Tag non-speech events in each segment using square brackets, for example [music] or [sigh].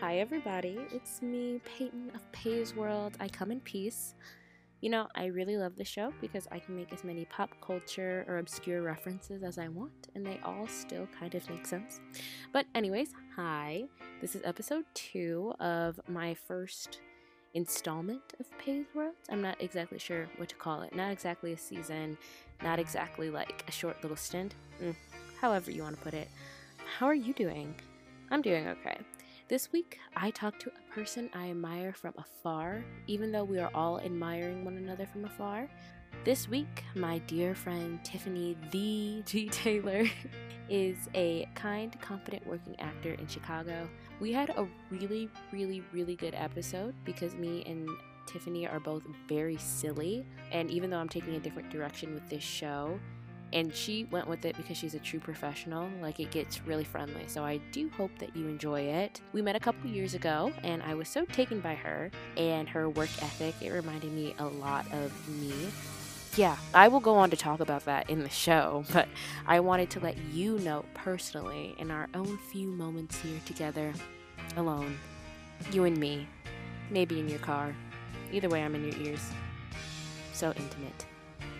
Hi, everybody. It's me, Peyton of Pay's World. I come in peace. You know, I really love the show because I can make as many pop culture or obscure references as I want, and they all still kind of make sense. But, anyways, hi. This is episode two of my first installment of Pay's World. I'm not exactly sure what to call it. Not exactly a season, not exactly like a short little stint. Mm, however, you want to put it. How are you doing? I'm doing okay. This week, I talked to a person I admire from afar, even though we are all admiring one another from afar. This week, my dear friend Tiffany the [laughs] G Taylor [laughs] is a kind, confident working actor in Chicago. We had a really, really, really good episode because me and Tiffany are both very silly, and even though I'm taking a different direction with this show, and she went with it because she's a true professional like it gets really friendly so i do hope that you enjoy it. We met a couple years ago and i was so taken by her and her work ethic it reminded me a lot of me. Yeah i will go on to talk about that in the show [laughs] but i wanted to let you know personally in our own few moments here together alone you and me maybe in your car either way i'm in your ears. So intimate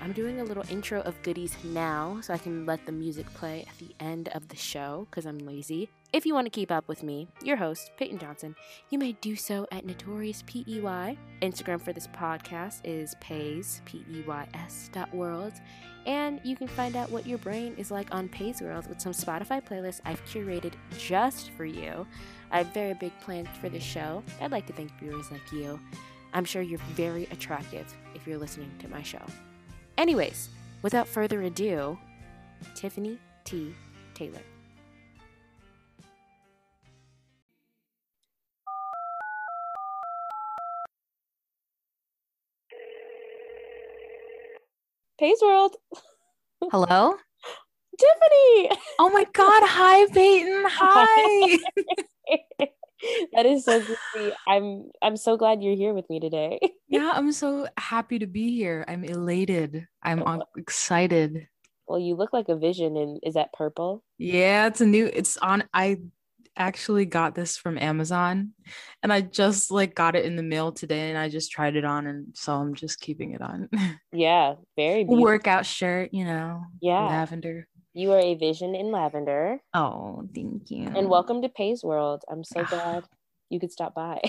I'm doing a little intro of goodies now so I can let the music play at the end of the show because I'm lazy. If you want to keep up with me, your host, Peyton Johnson, you may do so at Notorious PEY. Instagram for this podcast is Pays, P E Y S dot world. And you can find out what your brain is like on Pays World with some Spotify playlists I've curated just for you. I have very big plans for this show. I'd like to thank viewers like you. I'm sure you're very attractive if you're listening to my show. Anyways, without further ado, Tiffany T. Taylor. Pays World. Hello? [laughs] Tiffany. Oh my God. Hi, Peyton. [laughs] Hi. [laughs] that is so goofy. I'm I'm so glad you're here with me today. [laughs] yeah, I'm so happy to be here. I'm elated. I'm [laughs] excited. Well, you look like a vision and is that purple? Yeah, it's a new it's on I actually got this from Amazon and I just like got it in the mail today and I just tried it on and so I'm just keeping it on. [laughs] Yeah, very beautiful. Workout shirt, you know. Yeah. Lavender. You are a vision in lavender. Oh, thank you. And welcome to Pays World. I'm so [sighs] glad you could stop by.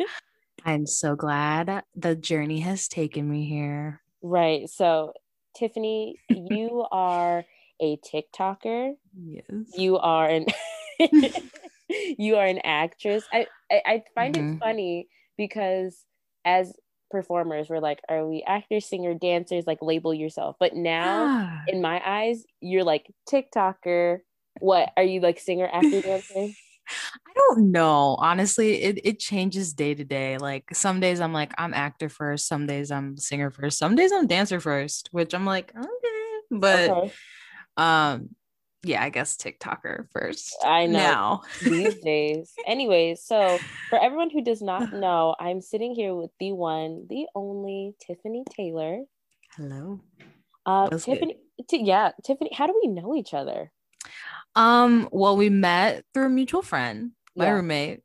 [laughs] I'm so glad the journey has taken me here. Right. So, Tiffany, you [laughs] are a TikToker. Yes. You are an [laughs] you are an actress. I I, I find it Mhm. funny because as performers, we're like, are we actors, singer, dancers? Like label yourself. But now, in my eyes, you're like TikToker. What are you like, singer, actor, dancer? [laughs] I don't know. Honestly, it, it changes day to day. Like some days I'm like, I'm actor first. Some days I'm singer first. Some days I'm dancer first, which I'm like, okay. But Okay. um, yeah, I guess TikToker first. I know. Now. [laughs] these days. Anyways, so for everyone who does not [laughs] know, I'm sitting here with the one, the only Tiffany Taylor. Hello. Uh, Tiffany, Ti- yeah, Tiffany. How do we know each other? Um, well, we met through a mutual friend, my Yeah. roommate,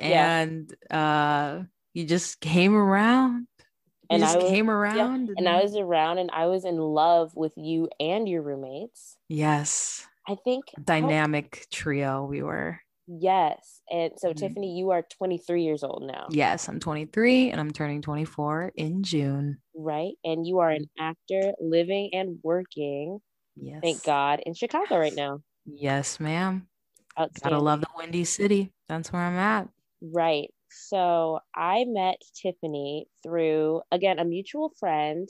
Yeah. and uh you just came around. And I was- came around. And I was around, and I was in love with you and your roommates. yes, I think dynamic trio we were. Yes, and so Mhm. Tiffany, you are 23 years old now, Yes, I'm 23 and I'm turning 24 in June. right? And you are an actor living and working, Yes. thank God, in Chicago right now. Yes, ma'am. Gotta love the Windy City. That's where I'm at. Right. So I met Tiffany through, again, a mutual friend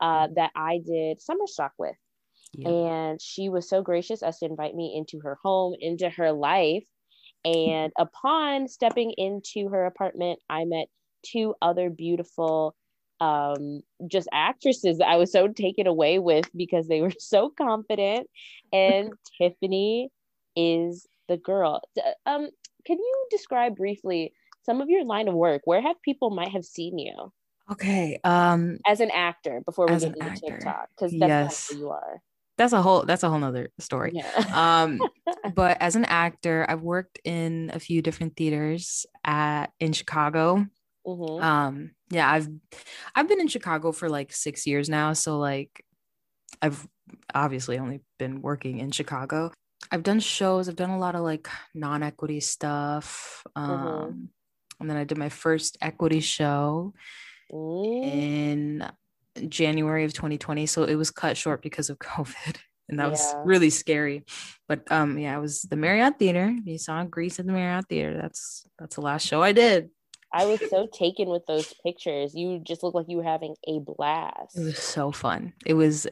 uh, that I did summer stock with. Yeah. And she was so gracious as to invite me into her home, into her life. And upon stepping into her apartment, I met two other beautiful um just actresses that I was so taken away with because they were [laughs] so confident and [laughs] Tiffany is the girl. Um can you describe briefly some of your line of work? Where have people might have seen you Okay. Um, as an actor before we get into actor, TikTok? Because that's yes. who you are. that's a whole that's a whole nother story. Yeah. Um, [laughs] but as an actor, I've worked in a few different theaters at in Chicago. Mhm. Um, yeah, I've I've been in Chicago for like six years now. So like I've obviously only been working in Chicago. I've done shows, I've done a lot of like non-equity stuff. Um, Mhm. And then I did my first equity show Mm. in January of 2020. So it was cut short because of [laughs] COVID. And that was really scary. But um yeah, it was the Marriott Theater. You saw Grease at the Marriott Theater. That's that's the last show I did. I was so taken with those pictures. You just look like you were having a blast. It was so fun. It was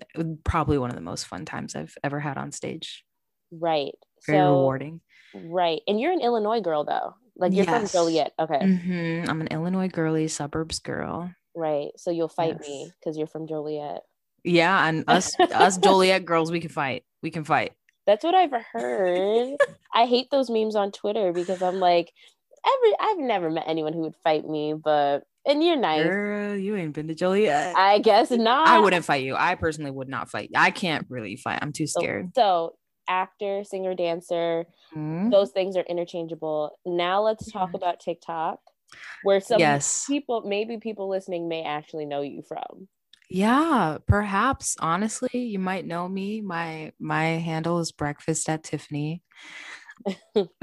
probably one of the most fun times I've ever had on stage. Right. Very so, rewarding. Right. And you're an Illinois girl though. Like you're Yes. from Joliet. Okay. Mhm. I'm an Illinois girly, suburbs girl. Right. So you'll fight me because you're from Joliet. Yeah, and us us Joliet [laughs] girls, we can fight. We can fight. That's what I've heard. [laughs] I hate those memes on Twitter because I'm like, every I've never met anyone who would fight me, but and you're nice. Girl, you ain't been to Joliet. I, guess not. I wouldn't fight you. I personally would not fight. I can't really fight. I'm too So- scared. So, actor, singer, dancer, Mhm. those things are interchangeable. Now let's talk Mhm. about TikTok, where some Yes. people, maybe people listening, may actually know you from. Yeah, perhaps. Honestly, you might know me. My my handle is breakfast at Tiffany.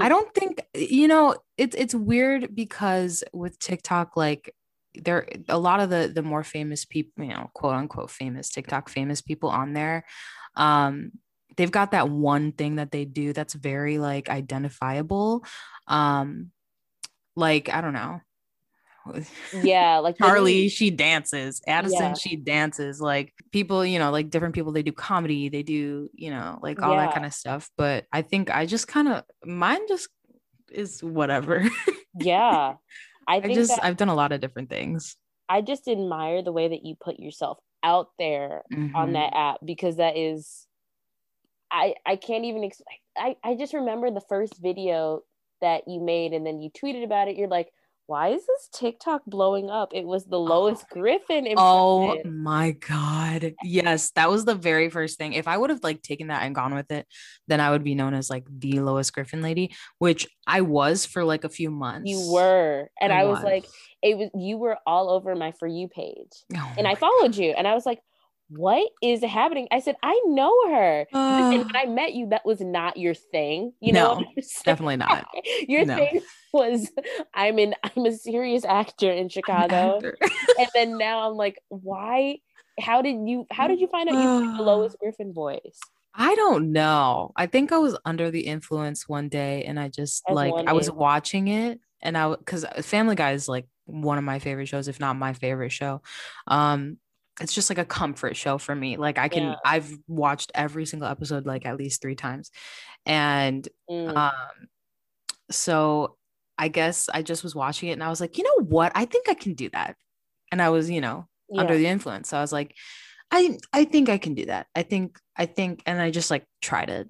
I don't think you know it's it's weird because with TikTok, like there a lot of the the more famous people, you know, quote unquote famous TikTok famous people on there, um, they've got that one thing that they do that's very like identifiable. Um, like I don't know. Yeah, like Charlie, she dances. Addison, Yeah. she dances. Like people, you know, like different people, they do comedy, they do, you know, like all that kind of stuff. But I think I just kind of mine just is whatever. [laughs] Yeah, I I just I've done a lot of different things. I just admire the way that you put yourself out there on Mhm. that app because that is I I can't even explain I I just remember the first video that you made and then you tweeted about it you're like why is this TikTok blowing up it was the oh. Lois Griffin Oh my god. Yes, that was the very first thing. If I would have like taken that and gone with it, then I would be known as like the Lois Griffin lady, which I was for like a few months. you were and I, was, was. like it was you were all over my for you page Oh and I followed you and I was like what is happening I said I know her God. and when I met you, that was not your thing. You know, [laughs] No, what definitely not. [laughs] your No. thing was I'm in I'm a serious actor in Chicago. Actor. and then now I'm like, why? How did you how did you find out you picked the [sighs] Lois Griffin voice? I don't know. I think I was under the influence one day and I just As like I was watching it and I because Family Guy is like one of my favorite shows, if not my favorite show. Um, it's just like a comfort show for me. Like I can Yeah. I've watched every single episode like at least three times. And Mm, um so I guess I just was watching it and I was like, you know what? I think I can do that. And I was, you know, under the influence. So I was like, I I think I can do that. I think I think and I just like tried it.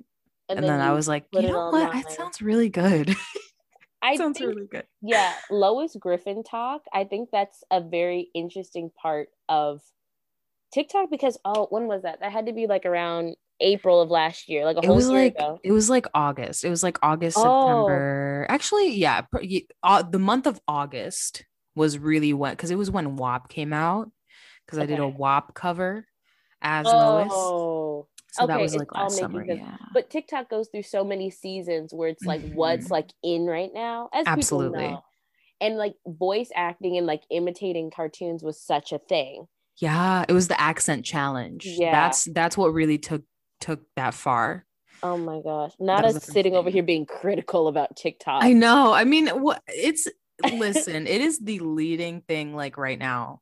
And, then, I was like, you know what? It sounds really good. [laughs] I sounds think really good. yeah, Lois Griffin talk. I think that's a very interesting part of TikTok because oh, when was that? That had to be like around April of last year, like a It whole was year like ago. it was like August. It was like August, Oh. September. Actually, yeah, uh, the month of August was really what because it was when WAP came out because I did a Okay. WAP cover as Lois. Oh, So that okay, was it's like last summer. Yeah. but TikTok goes through so many seasons where it's like what's Mhm. like in right now, as Absolutely. people know. And like voice acting and like imitating cartoons was such a thing. Yeah, it was the accent challenge. Yeah. That's that's what really took took that far. Oh my gosh. Not us sitting over here being critical about TikTok. I know. I mean, what it's listen, it is the leading thing like right now.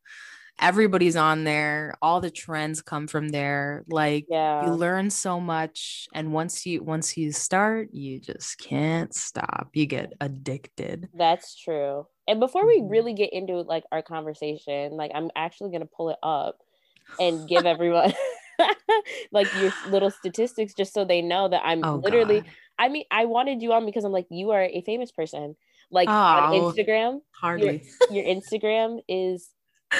Everybody's on there. All the trends come from there. Like Yeah. you learn so much and once you once you start, you just can't stop. You get addicted. That's true. And before we Mhm. really get into like our conversation, like I'm actually gonna pull it up and give [laughs] everyone [laughs] like your little statistics just so they know that I'm Oh literally God. I mean I wanted you on because I'm like you are a famous person. Like on Oh. Instagram, hardly. your Instagram is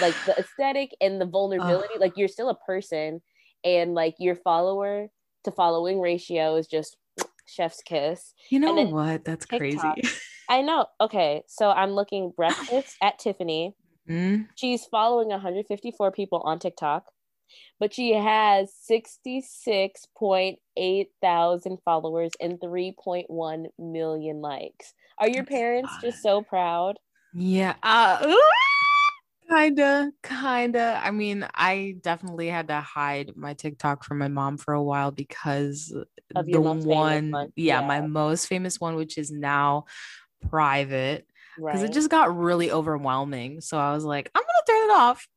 like the aesthetic and the vulnerability. like you're still a person and like your follower to following ratio is just [sniffs] chef's kiss. You know what? That's TikTok, crazy. [laughs] I know. Okay, so I'm looking breakfast at Tiffany. Mm-hmm. She's following 154 people on TikTok, but she has 66.8 thousand followers and 3.1 million likes. Are your parents just so proud? Yeah. Uh, kinda, kinda. I mean, I definitely had to hide my TikTok from my mom for a while because the one, one. Yeah, yeah, my most famous one, which is now private, because right. it just got really overwhelming. So I was like, I'm gonna turn it off.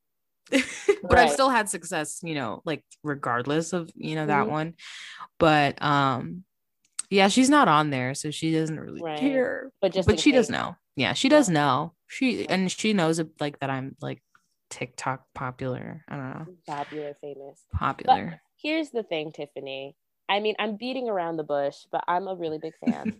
[laughs] but right. I've still had success, you know, like regardless of you know that mm-hmm. one. But um, yeah, she's not on there, so she doesn't really right. care. But just but she case. does know. Yeah, she does know. She and she knows like that I'm like TikTok popular. I don't know. Popular, famous. Popular. But here's the thing, Tiffany. I mean, I'm beating around the bush, but I'm a really big fan.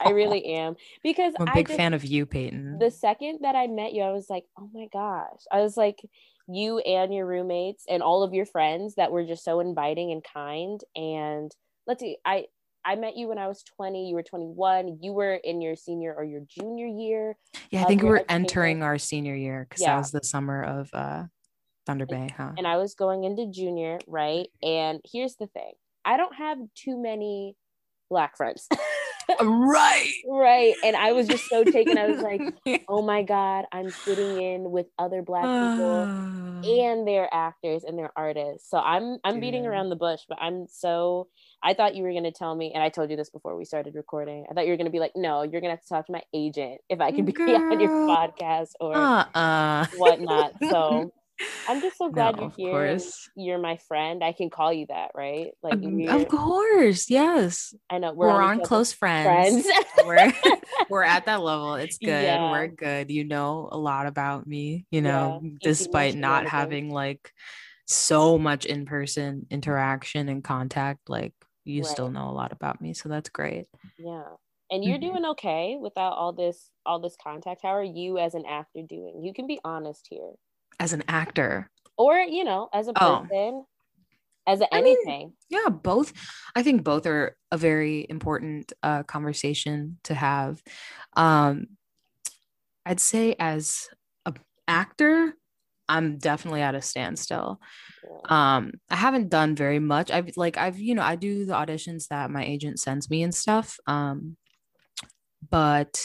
I really [laughs] am because I'm a big just, fan of you, Peyton. The second that I met you, I was like, oh my gosh. I was like, you and your roommates and all of your friends that were just so inviting and kind. And let's see, I I met you when I was 20, you were 21, you were in your senior or your junior year. Yeah, I think we were entering our senior year because yeah. that was the summer of uh, Thunder Bay, huh? And I was going into junior, right? And here's the thing I don't have too many black friends. right. [laughs] Right. And I was just so taken. I was [laughs] like, oh my God, I'm sitting in with other black people and they're actors and they're artists. So I'm I'm Dude. beating around the bush, but I'm so I thought you were gonna tell me, and I told you this before we started recording. I thought you were gonna be like, no, you're gonna have to talk to my agent if I can [laughs] be Girl. on your podcast or uh-uh. whatnot. So [laughs] I'm just so glad no, you're here. You're my friend. I can call you that, right? Like, of course, yes. I know we're, we're on, close friends. friends. [laughs] we're we're at that level. It's good. Yeah. We're good. You know a lot about me. You know, yeah. despite not having like so much in person interaction and contact, like you right. still know a lot about me. So that's great. Yeah. And you're mm-hmm. doing okay without all this all this contact. How are you as an actor doing? You can be honest here as an actor or you know as a oh. person oh. as a anything I mean, yeah both i think both are a very important uh, conversation to have um i'd say as an actor i'm definitely at a standstill um i haven't done very much i've like i've you know i do the auditions that my agent sends me and stuff um but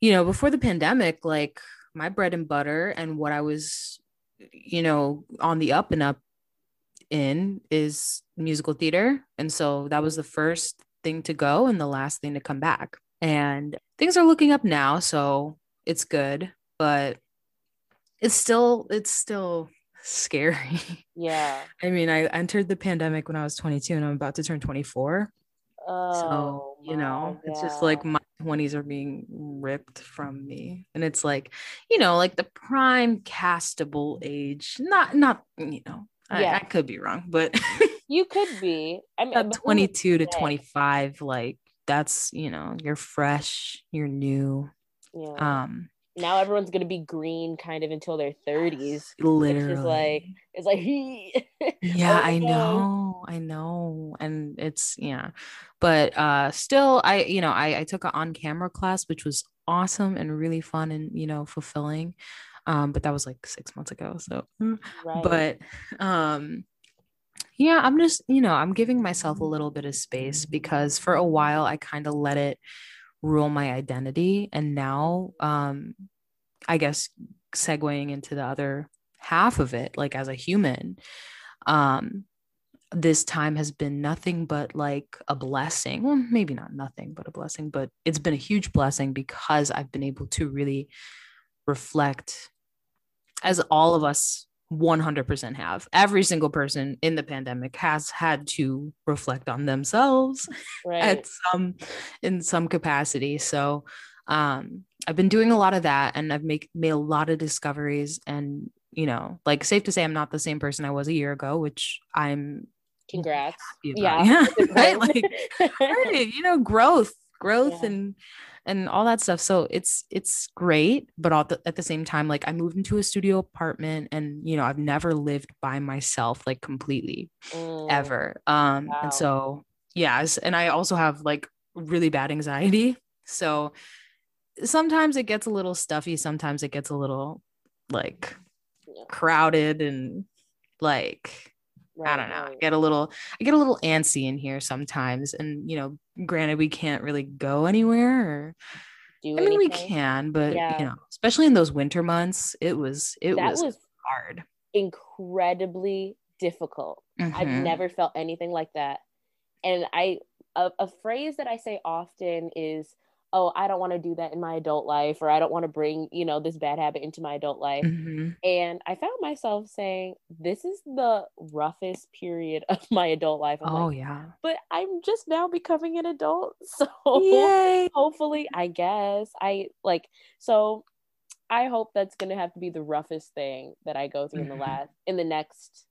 you know before the pandemic like my bread and butter and what I was, you know, on the up and up in is musical theater. And so that was the first thing to go and the last thing to come back. And things are looking up now, so it's good, but it's still it's still scary. [laughs] Yeah. I mean, I entered the pandemic when I was 22 and I'm about to turn 24. Oh, so, you know, it's just like my 20s are being ripped from me. And it's like, you know, like the prime castable age. Not, not, you know, yeah. I, I could be wrong, but [laughs] you could be. I mean, 22 to 25, like that's, you know, you're fresh, you're new. Yeah. Um, now everyone's gonna be green kind of until their 30s. Literally. It's like it's [laughs] like Yeah, oh, I know. I know. And it's yeah. But uh still I you know, I, I took an on-camera class, which was awesome and really fun and you know fulfilling. Um, but that was like six months ago. So right. but um yeah, I'm just, you know, I'm giving myself a little bit of space because for a while I kind of let it rule my identity. And now um i guess segueing into the other half of it like as a human um this time has been nothing but like a blessing. Well maybe not nothing but a blessing but it's been a huge blessing because i've been able to really reflect as all of us 100% have. Every single person in the pandemic has had to reflect on themselves [laughs] right. at some in some capacity. So um I've been doing a lot of that and I've make made a lot of discoveries and you know, like safe to say I'm not the same person I was a year ago, which I'm congrats. Yeah. [laughs] yeah. right? Like [laughs] you know, growth growth Yeah. and and all that stuff so it's it's great but all the, at the same time like i moved into a studio apartment and you know i've never lived by myself like completely Mm, ever um Wow. and so yes and i also have like really bad anxiety so sometimes it gets a little stuffy sometimes it gets a little like Yeah. crowded and like I don't know. I get a little I get a little antsy in here sometimes. And you know, granted we can't really go anywhere or Do I mean we can, but Yeah. you know, especially in those winter months, it was it was, was hard. incredibly difficult. I've Mhm. never felt anything like that. And I a, a phrase that I say often is, "Oh, I don't want to do that in my adult life or I don't want to bring, you know, this bad habit into my adult life." Mhm. And I found myself saying, "This is the roughest period of my adult life." I'm Oh like, yeah. "But I'm just now becoming an adult." [laughs] So Yay. hopefully i guess i like so i hope that's gonna have to be the roughest thing that i go through in the Mhm. last in the next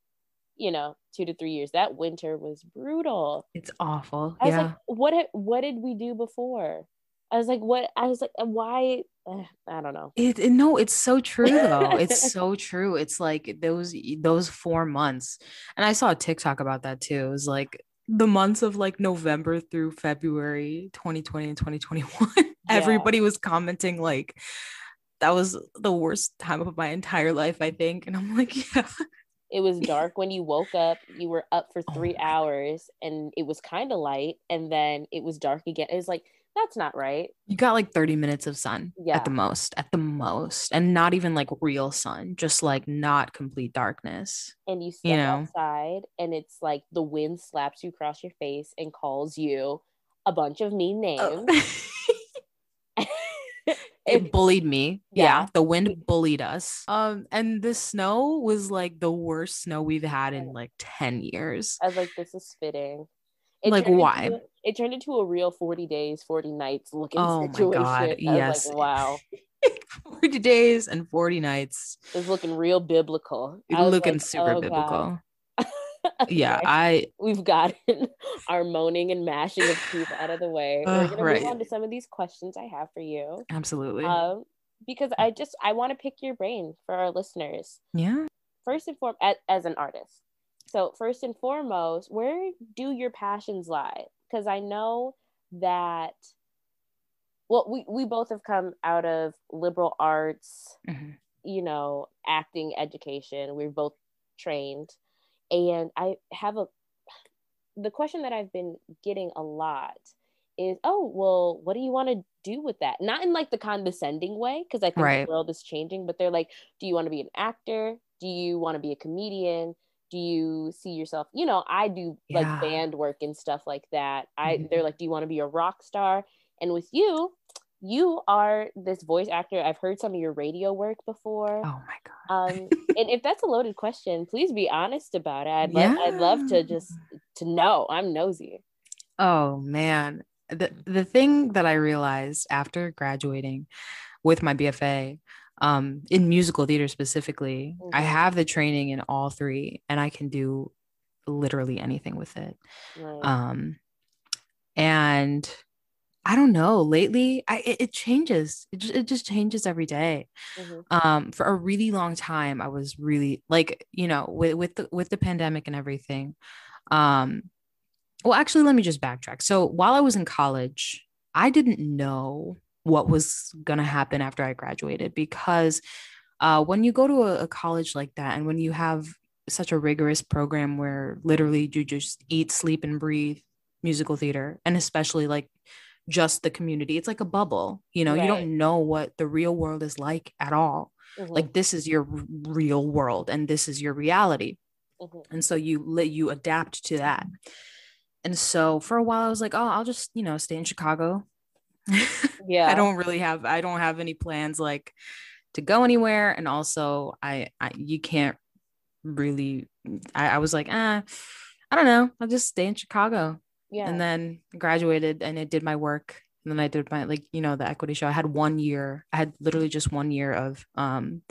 you know two to three years that winter was brutal It's awful. i was yeah. like what what did we do before i was like what i was like why eh, i don't know It, it- no, it's so true though. It's [laughs] so true. It's like those those four months, and I saw a TikTok about that too. It was like the months of like November through February 2020 and 2021. [laughs] Everybody was commenting like that was the worst time of my entire life, I think. And I'm like, [laughs] yeah, it was dark when you woke up you were up for Oh three my hours and it was kind of light and then it was dark again it was like that's not right you got like 30 minutes of sun Yeah. at the most, at the most, and not even like real sun, just like not complete darkness. and you step You know. outside and it's like the wind slaps you across your face and calls you a bunch of mean names. [laughs] it bullied me. Yeah. Yeah. the wind bullied us. Um, and the snow was like the worst snow we've had in like 10 years. I was like, this is fitting. Like, why? into- it turned into a real 40 days, 40 nights looking Oh my. God, yes. like, wow. [laughs] 40 days and 40 nights. It's looking real biblical. Looking like, super oh, biblical. [laughs] Yeah, Okay. I We've gotten [laughs] our moaning and mashing of teeth out of the way. We're gonna right. move on to some of these questions I have for you. absolutely. Um, because I just I want to pick your brain for our listeners. yeah. first and foremost as, as an artist so first and foremost where do your passions lie? Because i know that well we, we both have come out of liberal arts Mhm. you know acting education we're both trained. And i have a the question that i've been getting a lot is oh well what do you want to do with that? Not in like the condescending way because i think Right. the world is changing but they're like do you want to be an actor? Do you want to be a comedian do you see yourself you know i do like Yeah. band work and stuff like that i Mhm. they're like do you want to be a rock star and with you you are this voice actor i've heard some of your radio work before Oh my God. um [laughs] and if that's a loaded question please be honest about it i'd love i'd love to just to know i'm nosy Oh man. The the thing that I realized after graduating with my BFA um in musical theater specifically, I Mhm. have the training in all three and I can do literally anything with it. right Um and I don't know, lately I it, it changes. It just, it just changes every day Mhm. um for a really long time i was really like you know with with the with the pandemic and everything um well actually let me just backtrack so while i was in college i didn't know what was going to happen after i graduated because uh when you go to a, a college like that and when you have such a rigorous program where literally you just eat sleep and breathe musical theater and especially like just the community it's like a bubble you know you don't know what the real world is like at all Mhm. like this is your r- real world and this is your reality Mhm. and so you let you adapt to that and so for a while i was like oh i'll just you know stay in chicago [laughs] yeah. i don't really have i don't have any plans like to go anywhere and also i, I you can't really I, I was like ah i don't know i'll just stay in chicago. Yeah. and then graduated and I did my work and then I did my like you know the equity show. I had one year I had literally just one year of um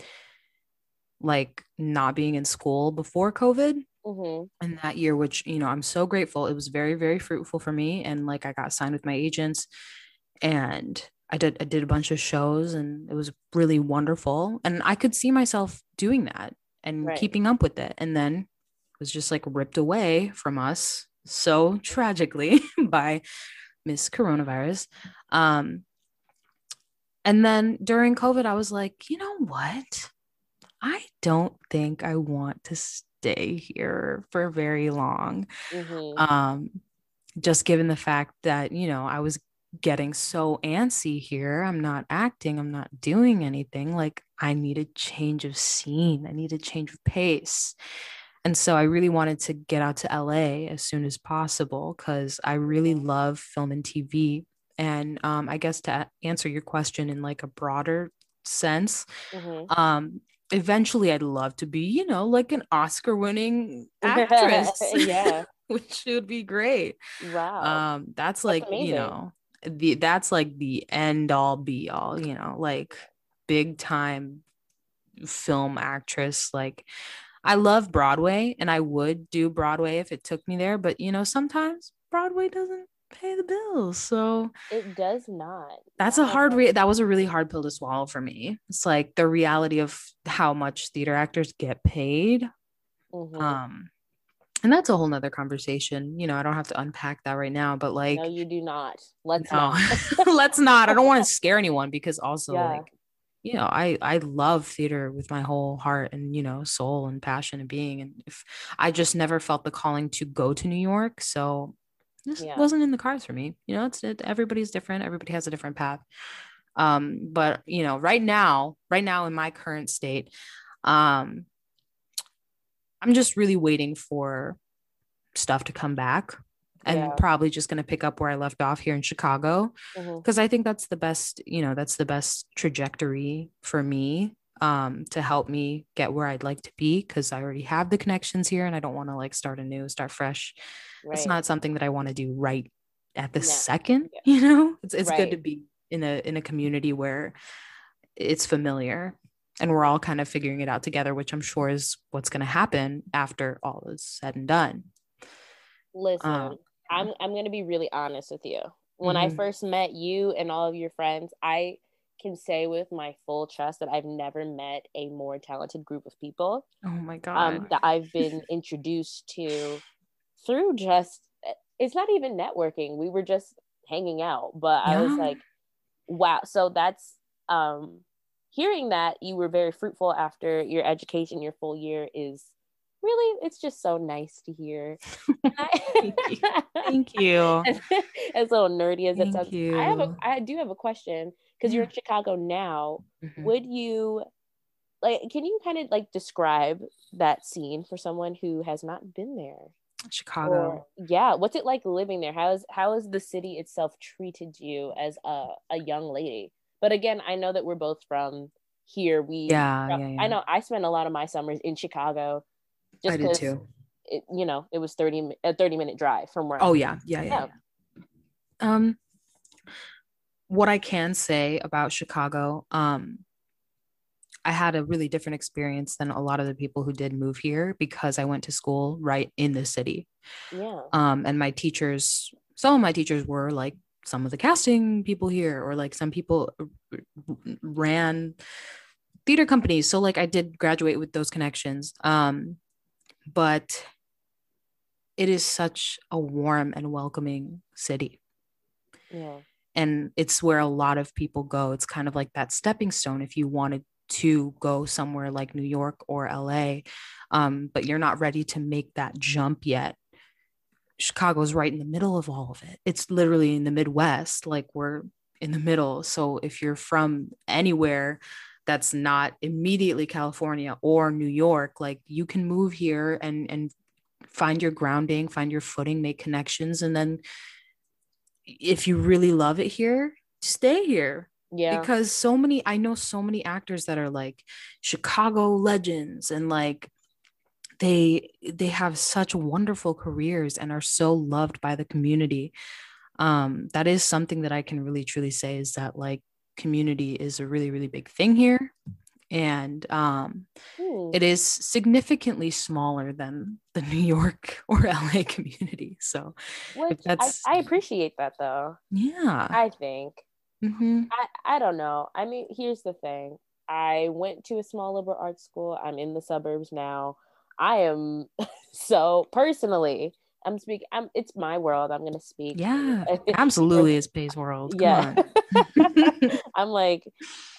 like not being in school before covid. Mhm. and that year which you know I'm so grateful it was very very fruitful for me and like I got signed with my agents and I did I did a bunch of shows and it was really wonderful. And I could see myself doing that and Right. keeping up with it. And then it was just like ripped away from us so tragically [laughs] by Miss Coronavirus. Um and then during COVID I was like you know what? I don't think I want to stay here for very long. Mhm. um just given the fact that you know i was getting so antsy here i'm not acting i'm not doing anything like i need a change of scene i need a change of pace and so i really wanted to get out to la as soon as possible because i really love film and tv and um, i guess to a- answer your question in like a broader sense Mhm. um eventually i'd love to be you know like an oscar winning [laughs] actress yeah. [laughs] which would be great. Wow. Um, that's like you know the that's like the end all be all. You know, like big time film actress. Like I love Broadway, and I would do Broadway if it took me there. But you know, sometimes Broadway doesn't pay the bills, so it does not. that's a hard re- that was a really hard pill to swallow for me. It's like the reality of how much theater actors get paid Mhm. um and that's a whole nother conversation you know i don't have to unpack that right now but like no, you do not. Let's no not. [laughs] let's not i don't want to [laughs] scare anyone because also Yeah. like you know i i love theater with my whole heart and you know soul and passion and being and if i just never felt the calling to go to new york so this Yeah. wasn't in the cards for me you know it's it, everybody's different everybody has a different path um but you know right now right now in my current state um i'm just really waiting for stuff to come back and Yeah. probably just going to pick up where i left off here in chicago because I think that's the best, you know, that's the best trajectory for me um to help me get where I'd like to be because I already have the connections here and I don't want to like start anew, start fresh. It's not something that I want to do right at the No. second, Yeah. [laughs] you know. It's it's good to be in a in a community where it's familiar and we're all kind of figuring it out together, which I'm sure is what's going to happen after all is said and done. Listen, Um, I'm I'm gonna be really honest with you. When I Mhm. first met you and all of your friends, I can say with my full trust that I've never met a more talented group of people Oh my god. um, that I've been [laughs] introduced to through just it's not even networking. We were just hanging out, but I was like, wow. So that's um hearing that you were very fruitful after your education, your full year is really it's just so nice to hear. Thank you. as, [laughs] as little nerdy as it Thank sounds, I have a you. I do have a question because you're in Chicago now. Mhm. Would you like? Can you kind of like describe that scene for someone who has not been there? Chicago. Or yeah, what's it like living there? How is how has the city itself treated you as a a young lady? But again, I know that we're both from here. We Yeah, from- yeah, yeah. I know I spent a lot of my summers in Chicago. Just I did too. It, you know, it was thirty a thirty minute drive from where. I Oh yeah, yeah, yeah, Yeah. yeah. Um, what I can say about Chicago, um, I had a really different experience than a lot of the people who did move here because I went to school right in the city. Yeah. Um, and my teachers, some of my teachers were like some of the casting people here, or like some people ran theater companies. So like I did graduate with those connections. Um, but it is such a warm and welcoming city. Yeah. And it's where a lot of people go. It's kind of like that stepping stone if you wanted to go somewhere like New York or LA, um, but you're not ready to make that jump yet. Chicago's right in the middle of all of it. It's literally in the Midwest, like we're in the middle. So if you're from anywhere that's not immediately California or New York, like you can move here and and find your grounding, find your footing, make connections, and then if you really love it here, stay here Yeah. because so many i know so many actors that are like chicago legends and like they they have such wonderful careers and are so loved by the community um that is something that i can really truly say is that like community is a really really big thing here and um it is significantly smaller than [laughs] the new york [laughs] or la community so Which I, that's- I appreciate that though. yeah I think Mm-hmm. I, I don't know. I mean, here's the thing. I went to a small liberal arts school. I'm in the suburbs now. I am [laughs] so personally, I'm speaking. I'm. It's my world. I'm gonna speak. Yeah, [laughs] absolutely. It's Pay's world. Come yeah. [laughs] I'm like,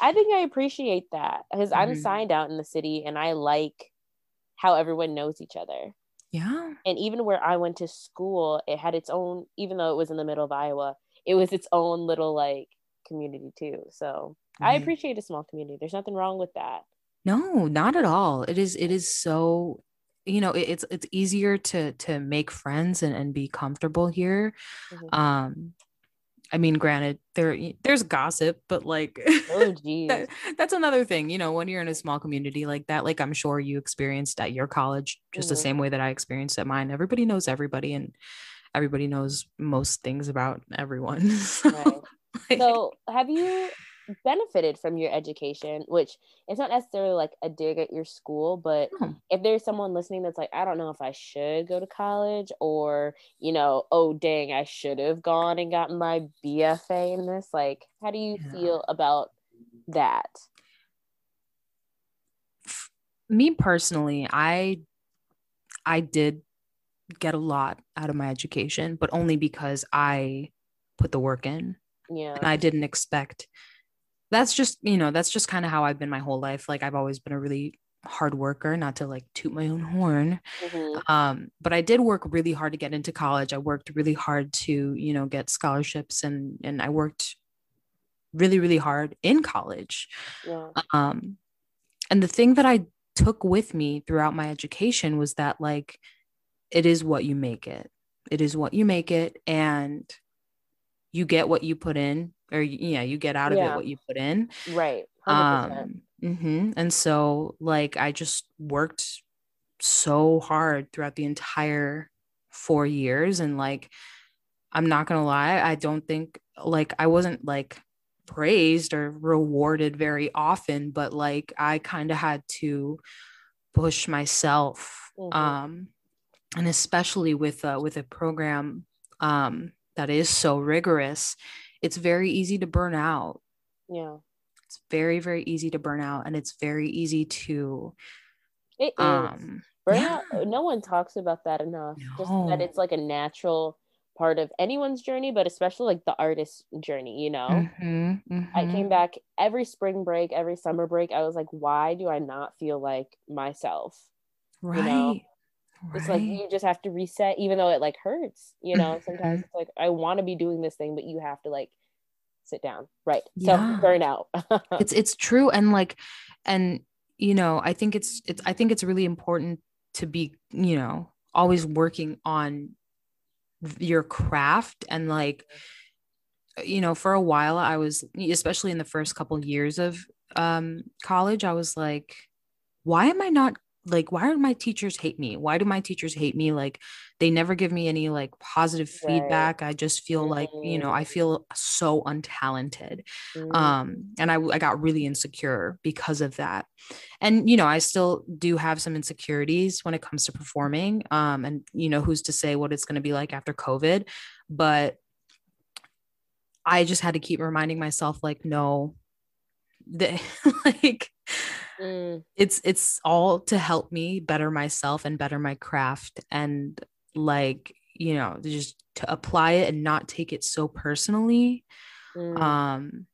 I think I appreciate that because I'm Mhm. signed out in the city, and I like how everyone knows each other. yeah. And even where I went to school, it had its own. Even though it was in the middle of Iowa, it was its own little like community too. So I appreciate a small community. There's nothing wrong with that. No, not at all. It is. It is so. You know, it, it's it's easier to to make friends and and be comfortable here. Mhm. Um, I mean, granted, there there's gossip, but like. Oh [laughs] geez. that, that's another thing you know when you're in a small community like that like i'm sure you experienced at your college just the Mhm. same way that i experienced at mine everybody knows everybody and everybody knows most things about everyone [laughs] So, Right. like, so have you benefited from your education which it's not necessarily like a dig at your school but No. if there's someone listening that's like i don't know if i should go to college or you know oh dang i should have gone and gotten my bfa in this like how do you Yeah. feel about that me personally i i did get a lot out of my education but only because i put the work in yeah and i didn't expect that's just you know that's just kind of how i've been my whole life. Like i've always been a really hard worker not to like toot my own horn. Mhm. um but i did work really hard to get into college. I worked really hard to you know get scholarships and and i worked really really hard in college. Yeah. Um and the thing that i took with me throughout my education was that like it is what you make it. It is what you make it and you get what you put in or yeah you get out of Yeah. it what you put in right 100%. um mhm. and so like i just worked so hard throughout the entire four years and like i'm not gonna lie i don't think like i wasn't like praised or rewarded very often but like i kind of had to push myself Mhm. um and especially with uh, with a program um that is so rigorous it's very easy to burn out. Yeah. It's very very easy to burn out and it's very easy to it is. um burnout yeah. no one talks about that enough. Just that it's like a natural part of anyone's journey but especially like the artist's journey you know? Mhm, i mhm. came back every spring break every summer break i was like why do i not feel like myself? Right know, it's like you just have to reset even though it like hurts you know [clears throat] sometimes it's like i want to be doing this thing but you have to like sit down. Right. So Yeah. burnout [laughs] it's it's true and like and you know i think it's it's i think it's really important to be you know always working on your craft and like you know for a while i was especially in the first couple years of um college i was like why am i not like why do my teachers hate me? Why do my teachers hate me? Like they never give me any like positive Right. feedback. I just feel like you know i feel so untalented. Mm, um and I, I got really insecure because of that. And you know i still do have some insecurities when it comes to performing um and you know who's to say what it's going to be like after covid but i just had to keep reminding myself like no. The, [laughs] like mm, it's it's all to help me better myself and better my craft and like you know just to apply it and not take it so personally mm. um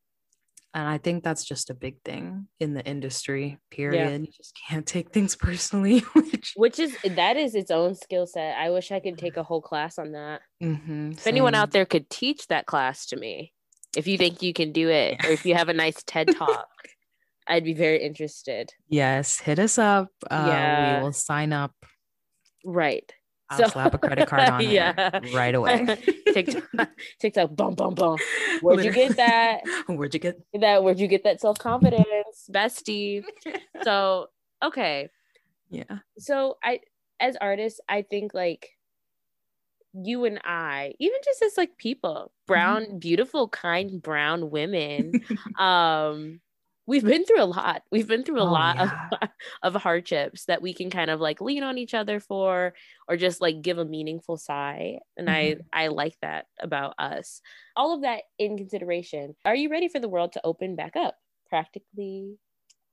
and i think that's just a big thing in the industry period. You just can't take things [laughs] personally which which is that is its own skill set. I wish i could take a whole class on that. Mm-hmm, if anyone out there could teach that class to me if you think you can do it or if you have a nice ted [laughs] talk i'd be very interested. Yes hit us up. Uh Yeah. we will sign up. Right. I'll So- slap a credit card on [laughs] Yeah. it right away. [laughs] Tiktok tiktok bum bum bum. [laughs] Where'd you get that? Where'd you get that? Where'd you get that self-confidence bestie? So okay. Yeah. So i as artists i think like you and i even just as like people brown beautiful kind brown women um we've been through a lot. We've been through a Oh, lot yeah. of [laughs] of hardships that we can kind of like lean on each other for or just like give a meaningful sigh. And Mhm. I I like that about us. All of that in consideration. Are you ready for the world to open back up practically,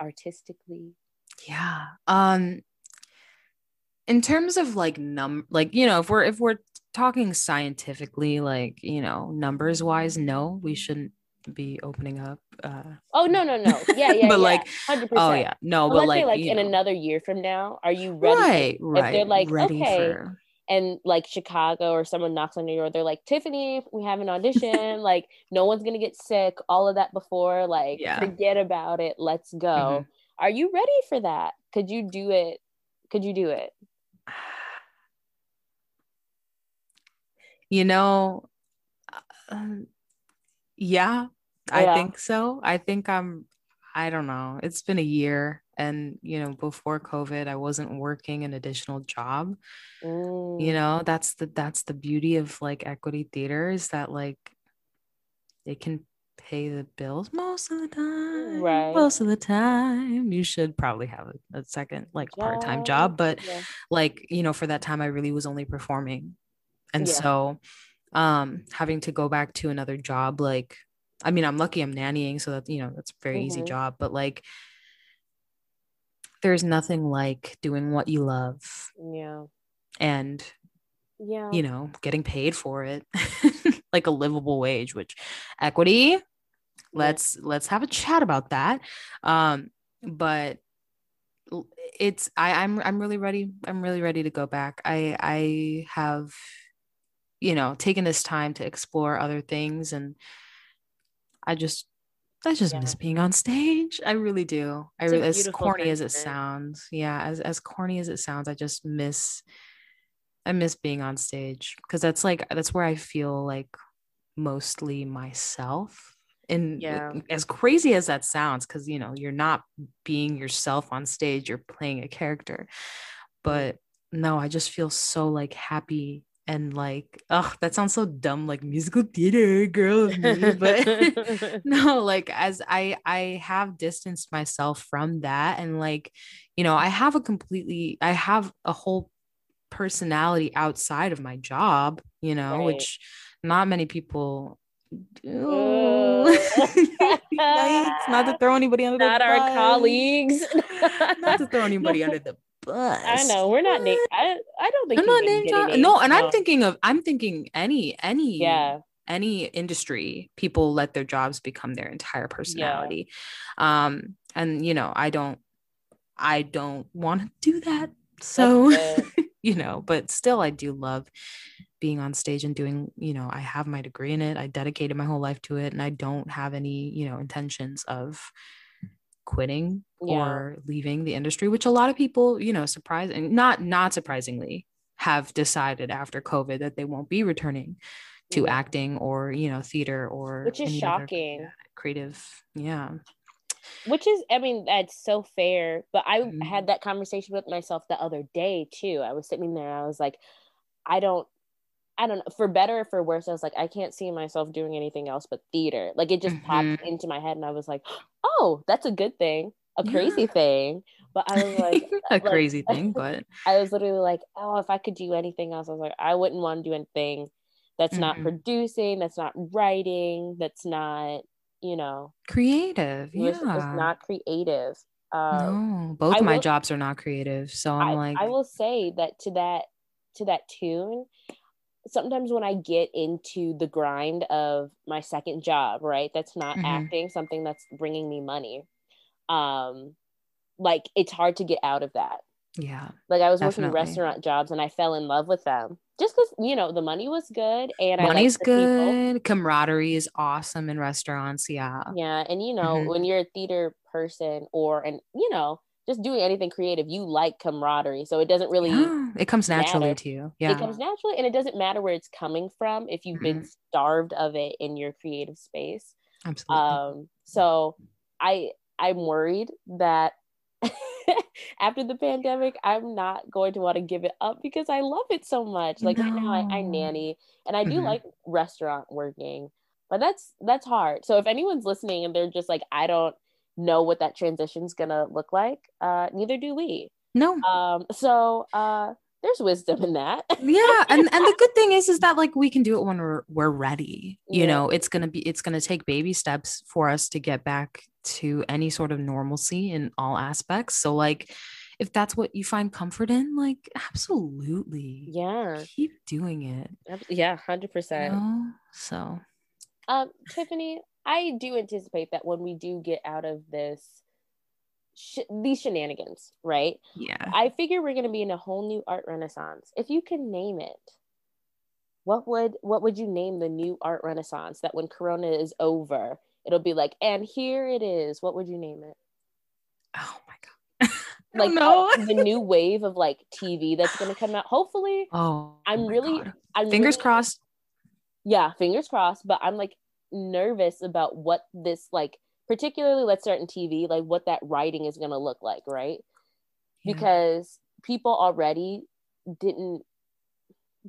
artistically? Yeah. Um in terms of like num like you know, if we're if we're talking scientifically like, you know, numbers wise, no, we shouldn't be opening up uh Oh no no no yeah [laughs] yeah But, yeah. like, hundred oh percent. yeah, no, But but like, like in know, another year from now, are you ready? right, right. they're like, ready okay, for and like Chicago or someone knocks on your door, they're like, Tiffany, we have an audition. [laughs] like, no one's gonna get sick. All of that before, like, Yeah. forget about it. Let's go. Mhm. Are you ready for that? Could you do it? Could you do it? [sighs] you know, um, yeah, I Yeah. think so. I think I'm, I don't know. It's been a year. And, you know, before COVID, I wasn't working an additional job. Mm, You know, that's the that's the beauty of like equity theater is that like they can pay the bills most of the time. Right. Most of the time. You should probably have a, a second like part-time job. But yeah. like you know for that time i really was only performing and Yeah. so um having to go back to another job like i mean i'm lucky i'm nannying so that you know that's a very easy Mhm. job but like there's nothing like doing what you love Yeah. and Yeah. you know getting paid for it [laughs] like a livable wage which equity let's let's have a chat about that um but it's i i'm i'm really ready i'm really ready to go back i i have you know taking this time to explore other things and i just i just Yeah. miss being on stage. I really do. I It's a really as corny as it sounds yeah as as corny as it sounds i just miss i miss being on stage because that's like that's where i feel like mostly myself. And Yeah. as crazy as that sounds because you know you're not being yourself on stage you're playing a character. But no i just feel so like happy and like oh that sounds so dumb like musical theater girl me but [laughs] [laughs] no like as i i have distanced myself from that and like you know i have a completely i have a whole personality outside of my job you know Right. which not many people do. [laughs] Yikes, not to throw anybody under Not the our bus. colleagues. not to throw anybody under the bus. I know we're not. Na- I I don't think I'm not name get drop- any no and i'm thinking of i'm thinking any any Yeah. any industry people let their jobs become their entire personality. Um and you know i don't i don't want to do that so [laughs] you know but still i do love being on stage and doing you know i have my degree in it i dedicated my whole life to it and i don't have any you know intentions of quitting Yeah. or leaving the industry which a lot of people you know surprising not not surprisingly have decided after covid that they won't be returning to Yeah. acting or you know theater or Which is shocking. creative yeah Which is, I mean, that's so fair. But I Mhm. had that conversation with myself the other day too. I was sitting there, I was like, I don't, I don't know, for better or for worse. I was like, I can't see myself doing anything else but theater. Like it just popped into my head, and I was like, oh, that's a good thing, a crazy Yeah. thing. But I was like, [laughs] a like- crazy [laughs] thing but I was literally like, oh, if I could do anything else, I was like, I wouldn't want to do anything that's not Mhm. producing, that's not writing, that's not, you know, creative it was, yeah it's not creative. Um, no both I my will- jobs are not creative so i'm I, like I will say that to that to that tune, sometimes when I get into the grind of my second job, right, that's not Mhm. acting, something that's bringing me money, um, like it's hard to get out of that. yeah Like I was working restaurant jobs and I fell in love with them just because you know the money was good and money's the people. good camaraderie is awesome in restaurants yeah Yeah, and you know Mhm. when you're a theater person or and you know just doing anything creative, you like camaraderie, so it doesn't really Yeah, it comes naturally matter. to you yeah it comes naturally, and it doesn't matter where it's coming from if you've been starved of it in your creative space. absolutely Um, so I I'm worried that [laughs] after the pandemic, I'm not going to want to give it up because I love it so much. Like right now, I, I nanny and I do Mhm. like restaurant working, but that's that's hard. So if anyone's listening and they're just like, I don't, know what that transition's gonna look like. Uh, neither do we. No. Um, so uh, there's wisdom in that. yeah, and and the [laughs] good thing is is that like we can do it when we're we're ready. You Yeah. know, it's gonna be it's gonna take baby steps for us to get back to any sort of normalcy in all aspects. So like if that's what you find comfort in, like absolutely. yeah, Keep doing it. yeah, hundred You percent. know? So Um, Tiffany, I do anticipate that when we do get out of this, sh- these shenanigans, right? yeah. I figure we're going to be in a whole new art renaissance. If you can name it, what would what would you name the new art renaissance that when Corona is over, it'll be like, and here it is. What would you name it? Oh my god. [laughs] Like don't uh, the new wave of like TV that's going to come out. Hopefully, oh, I'm really- God. I'm fingers really- crossed. yeah fingers crossed but i'm like nervous about what this like particularly let's start in tv like what that writing is going to look like right? Yeah. because people already didn't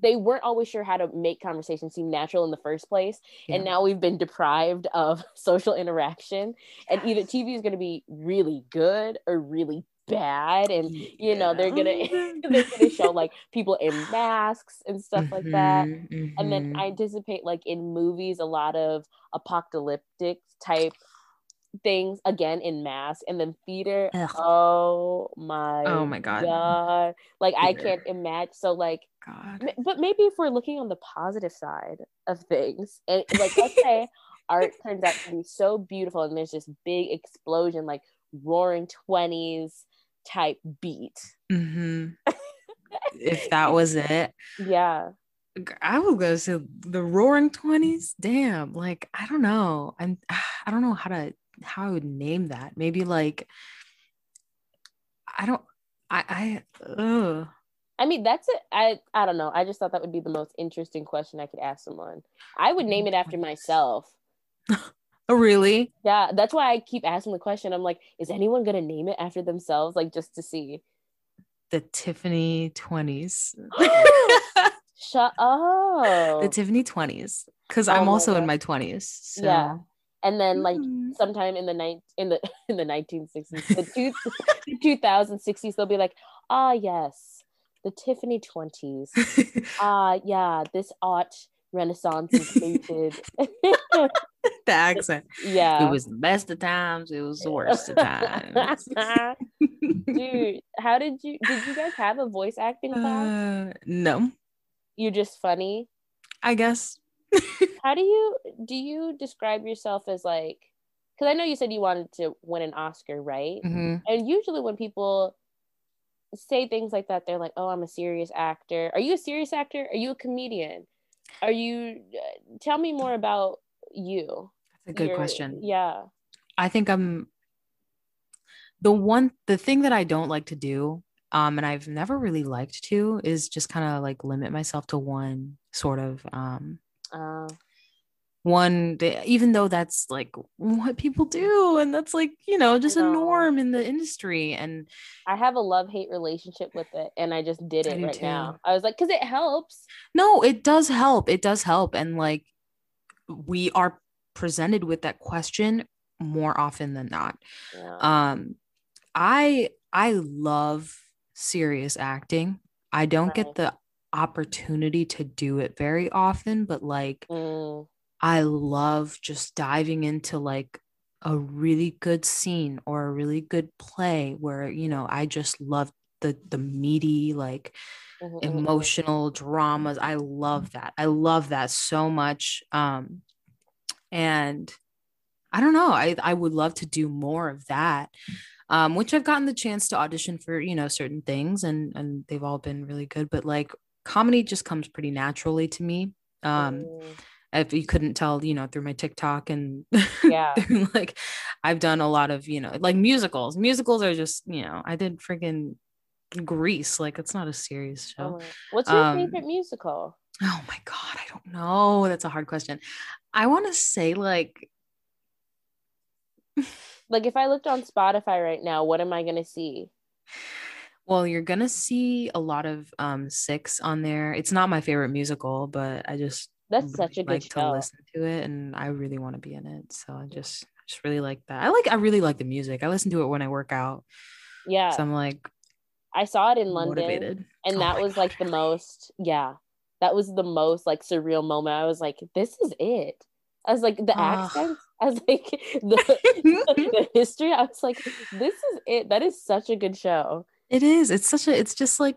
they weren't always sure how to make conversation seem natural in the first place. And now we've been deprived of [laughs] social interaction. And either tv is going to be really good or really bad and you know they're gonna [laughs] they're gonna show like people in masks and stuff like that Mhm, and then mhm. I anticipate like in movies a lot of apocalyptic type things again in mass and then theater Ugh. oh my Oh my God. God. like I can't imagine so like God. m- but maybe if we're looking on the positive side of things and like let's say [laughs] art turns out to be so beautiful and there's this big explosion like roaring 20s type beat hmm [laughs] if that was it, yeah I would go to the Roaring Twenties. Damn, like I don't know. I'm [sighs] I don't know how to how I would name that. Maybe like I don't. I I ugh. I mean, that's it. I I don't know. I just thought that would be the most interesting question I could ask someone. I would name it after myself. [laughs] Oh really? Yeah, that's why I keep asking the question. I'm like, is anyone gonna name it after themselves? Like just to see. The Tiffany Twenties. [laughs] [laughs] Shut up. the Tiffany Twenties. Because Oh I'm also in my twenties. So. Yeah. and then like Mm. sometime in the night in the [laughs] in the 1960s, the, two, the 2060s, they'll be like, ah yes, the Tiffany 20s. Ah yeah, this art renaissance included. [laughs] the accent. yeah. It was the best of times. It was the worst of times. [laughs] Dude, how did you did you guys have a voice acting class? Uh, no, You're just funny. I guess. [laughs] How do you do you describe yourself as like because I know you said you wanted to win an Oscar, right? Mhm. And usually when people say things like that, they're like, "Oh, I'm a serious actor." Are you a serious actor? Are you a comedian? Are you? uh, Tell me more about you. That's a good Your- question. Yeah. I think I'm the one the thing that I don't like to do, um, and I've never really liked to, is just kind of like limit myself to one sort of um Uh, one day, even though that's like what people do, and that's like, you know, just a norm in the industry. And I have a love hate relationship with it, and I just did I it right too. now. I was like, because it helps. no, it does help. It does help. And like we are presented with that question more often than not. Yeah. um i i love serious acting i don't Right. get the opportunity to do it very often but like Mm, i love just diving into like a really good scene or a really good play where you know i just love the the meaty like mhm, mhm, mhm. emotional dramas. I love that. I love that so much um and i don't know i i would love to do more of that um which i've gotten the chance to audition for you know certain things and and they've all been really good but like comedy just comes pretty naturally to me um Mm, if you couldn't tell you know through my tiktok and [laughs] Yeah. like i've done a lot of you know like musicals musicals are just you know i did freaking grease like it's not a serious show oh What's your Um, favorite musical? Oh my god, I don't know. That's a hard question. I want to say like [laughs] Like, if I looked on Spotify right now, what am I gonna see? well, you're going to see a lot of um 6 on there. It's not my favorite musical, but I just That's such a good like show. to listen to it and I really want to be in it. So I just I just really like that. I like I really like the music. I listen to it when I work out. Yeah. So I'm like I saw it in London. motivated. [laughs] And Oh that was like the most, yeah. That was the most like surreal moment. I was like, this is it. I was like, the Ah. accents. [laughs] I was like, the, the [laughs] history. I was like, this is it. That is such a good show. it is. It's such a it's just like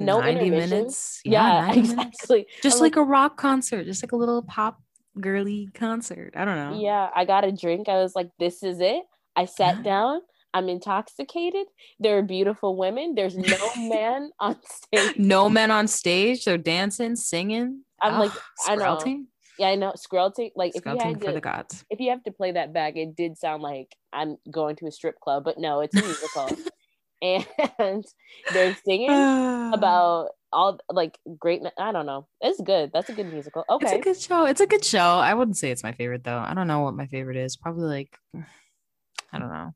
No 90 minutes. Yeah, 90 minutes. exactly. Just I'm like, a rock concert, just like a little pop girly concert. I don't know. Yeah, I got a drink. I was like, this is it. I sat Yeah. down. I'm intoxicated. There are beautiful women. There's no [laughs] man on stage. No men on stage. They're dancing, singing. I'm like, Ugh, I know. Yeah, I know. Skrelting. Like, if you had for the gods. if you have to play that back, it did sound like I'm going to a strip club, but no, it's a musical. [laughs] [laughs] and they're singing [sighs] about all like great. I don't know. It's good. That's a good musical. Okay it's a good show. It's a good show. I wouldn't say it's my favorite though. I don't know what my favorite is. Probably like [sighs] I don't know.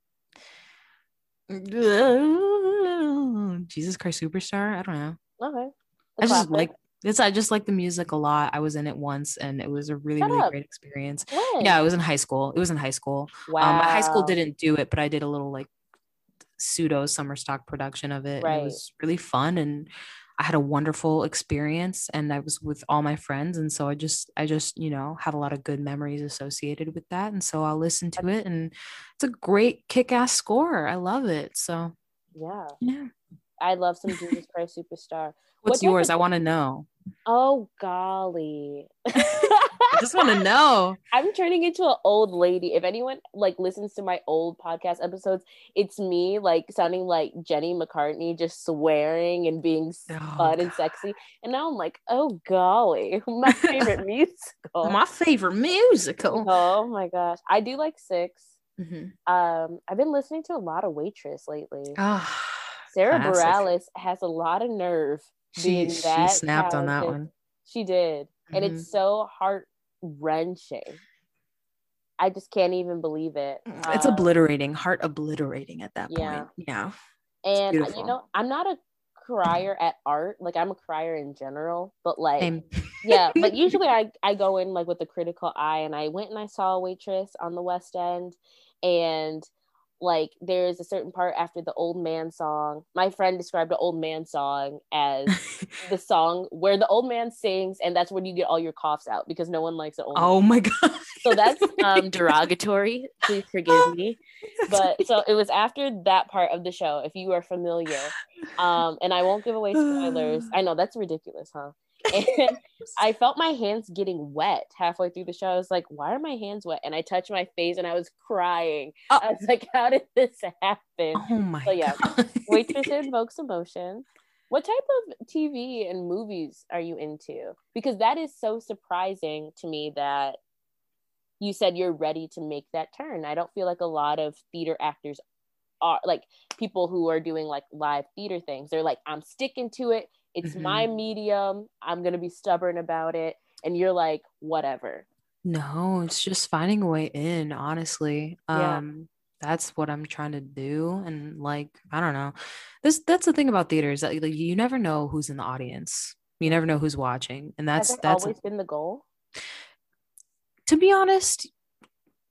[sighs] Jesus Christ Superstar. I don't know. okay. The I just like it's I just like the music a lot. I was in it once and it was a really, Shut really up. great experience. When? Yeah, it was in high school. It was in high school. Wow. Um, my high school didn't do it, but I did a little like pseudo summer stock production of it. Right. it was really fun and I had a wonderful experience and I was with all my friends. And so I just, I just, you know, have a lot of good memories associated with that. And so I'll listen to it and it's a great kick ass score. I love it. So Yeah. yeah. I love some Jesus Christ Superstar. What's of- yours? I want to know. Oh golly. [laughs] I just want to know. [laughs] I'm turning into an old lady. If anyone like listens to my old podcast episodes, it's me like sounding like Jenny McCarthy, just swearing and being Oh, fun and sexy. And now I'm like, oh golly, [laughs] my favorite [laughs] musical. My favorite musical. oh my gosh, I do like six. Mhm. Um, I've been listening to a lot of Waitress lately. Ah, Sara classic. Bareilles has a lot of nerve. she, she snapped on that one. She did. And Mhm. it's so heart wrenching. I just can't even believe it. It's Um, obliterating, heart obliterating at that yeah. point. Yeah. And you know, I'm not a crier at art. Like I'm a crier in general, but like Same. [laughs] yeah, but [laughs] usually I I go in like with a critical eye and I went and I saw a waitress on the West End and like there's a certain part after the old man song. My friend described the old man song as [laughs] the song where the old man sings and that's when you get all your coughs out because no one likes the old man. oh my god. So that's [laughs] um derogatory. Please forgive me. [laughs] But so it was after that part of the show, if you are familiar. Um, and I won't give away spoilers. [sighs] I know that's ridiculous, huh? And [laughs] I felt my hands getting wet halfway through the show. I was like, why are my hands wet? And I touched my face and I was crying. Oh. I was like, how did this happen? oh my So, yeah. god. Waitress invokes emotion. What type of TV and movies are you into? Because that is so surprising to me that you said you're ready to make that turn. I don't feel like a lot of theater actors are like people who are doing like live theater things. They're like, I'm sticking to it. It's my medium. I'm going to be stubborn about it. And you're like, whatever. No, it's just finding a way in, honestly. Yeah. Um that's what I'm trying to do and like I don't know. This that's the thing about theater is that like, you never know who's in the audience. You never know who's watching. And that's that that's always been the goal? to be honest,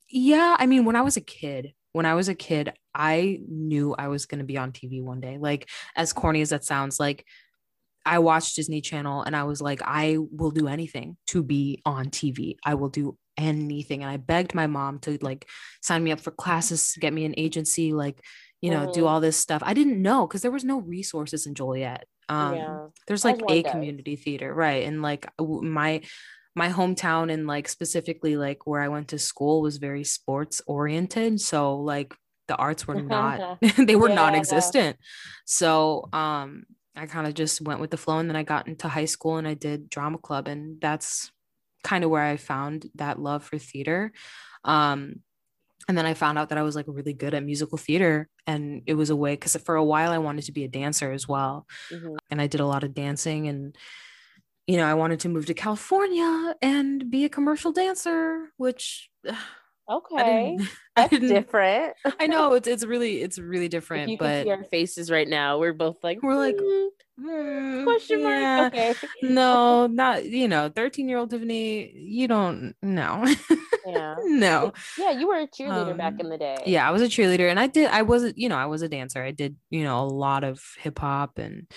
yeah, I mean, when I was a kid, when I was a kid, I knew I was going to be on TV one day. Like, as corny as that sounds, like, I watched Disney Channel and I was like, I will do anything to be on TV. I will do anything. And I begged my mom to like sign me up for classes, get me an agency, like, you know, do Mhm. all this stuff. I didn't know because there was no resources in Joliet. Um, yeah. there's like a does. community theater right and like my my hometown and like specifically like where i went to school was very sports oriented so like the arts were [laughs] not [laughs] they were Yeah. non-existent so um i kind of just went with the flow and then i got into high school and i did drama club and that's kind of where i found that love for theater um and then I found out that I was like really good at musical theater, and it was a way because for a while I wanted to be a dancer as well Mhm. and I did a lot of dancing and you know, I wanted to move to California and be a commercial dancer, which ugh, Okay. [laughs] [laughs] That's different. I know it's it's really it's [laughs] really If different, you can but see our faces right now, we're both like, We're like, "Hmm, mm, question mark. yeah, Okay. no, not you know, 13 year old Tiffany, you don't know. Yeah. no. Yeah, you were a cheerleader back Um, in the day. Yeah, I was a cheerleader and I did I wasn't. you know, I was a dancer. I did, you know, a lot of hip hop and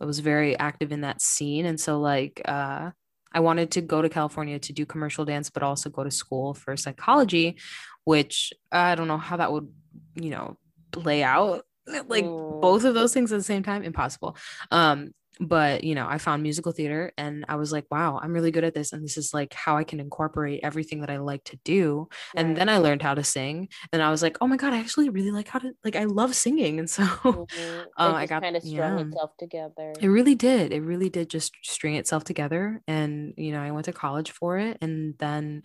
I was very active in that scene and so like uh I wanted to go to California to do commercial dance but also go to school for psychology, which I don't know how that would, you know, play out. [laughs] Like both of those things at the same time? Impossible. Um but you know, I found musical theater and I was like, wow, I'm really good at this and this is like how I can incorporate everything that I like to do and then I learned how to sing and I was like oh my god I actually really like how to like I love singing and so [laughs] Mhm. uh, I got- kind of strung yeah. itself together. it really did it really did just string itself together and you know I went to college for it and then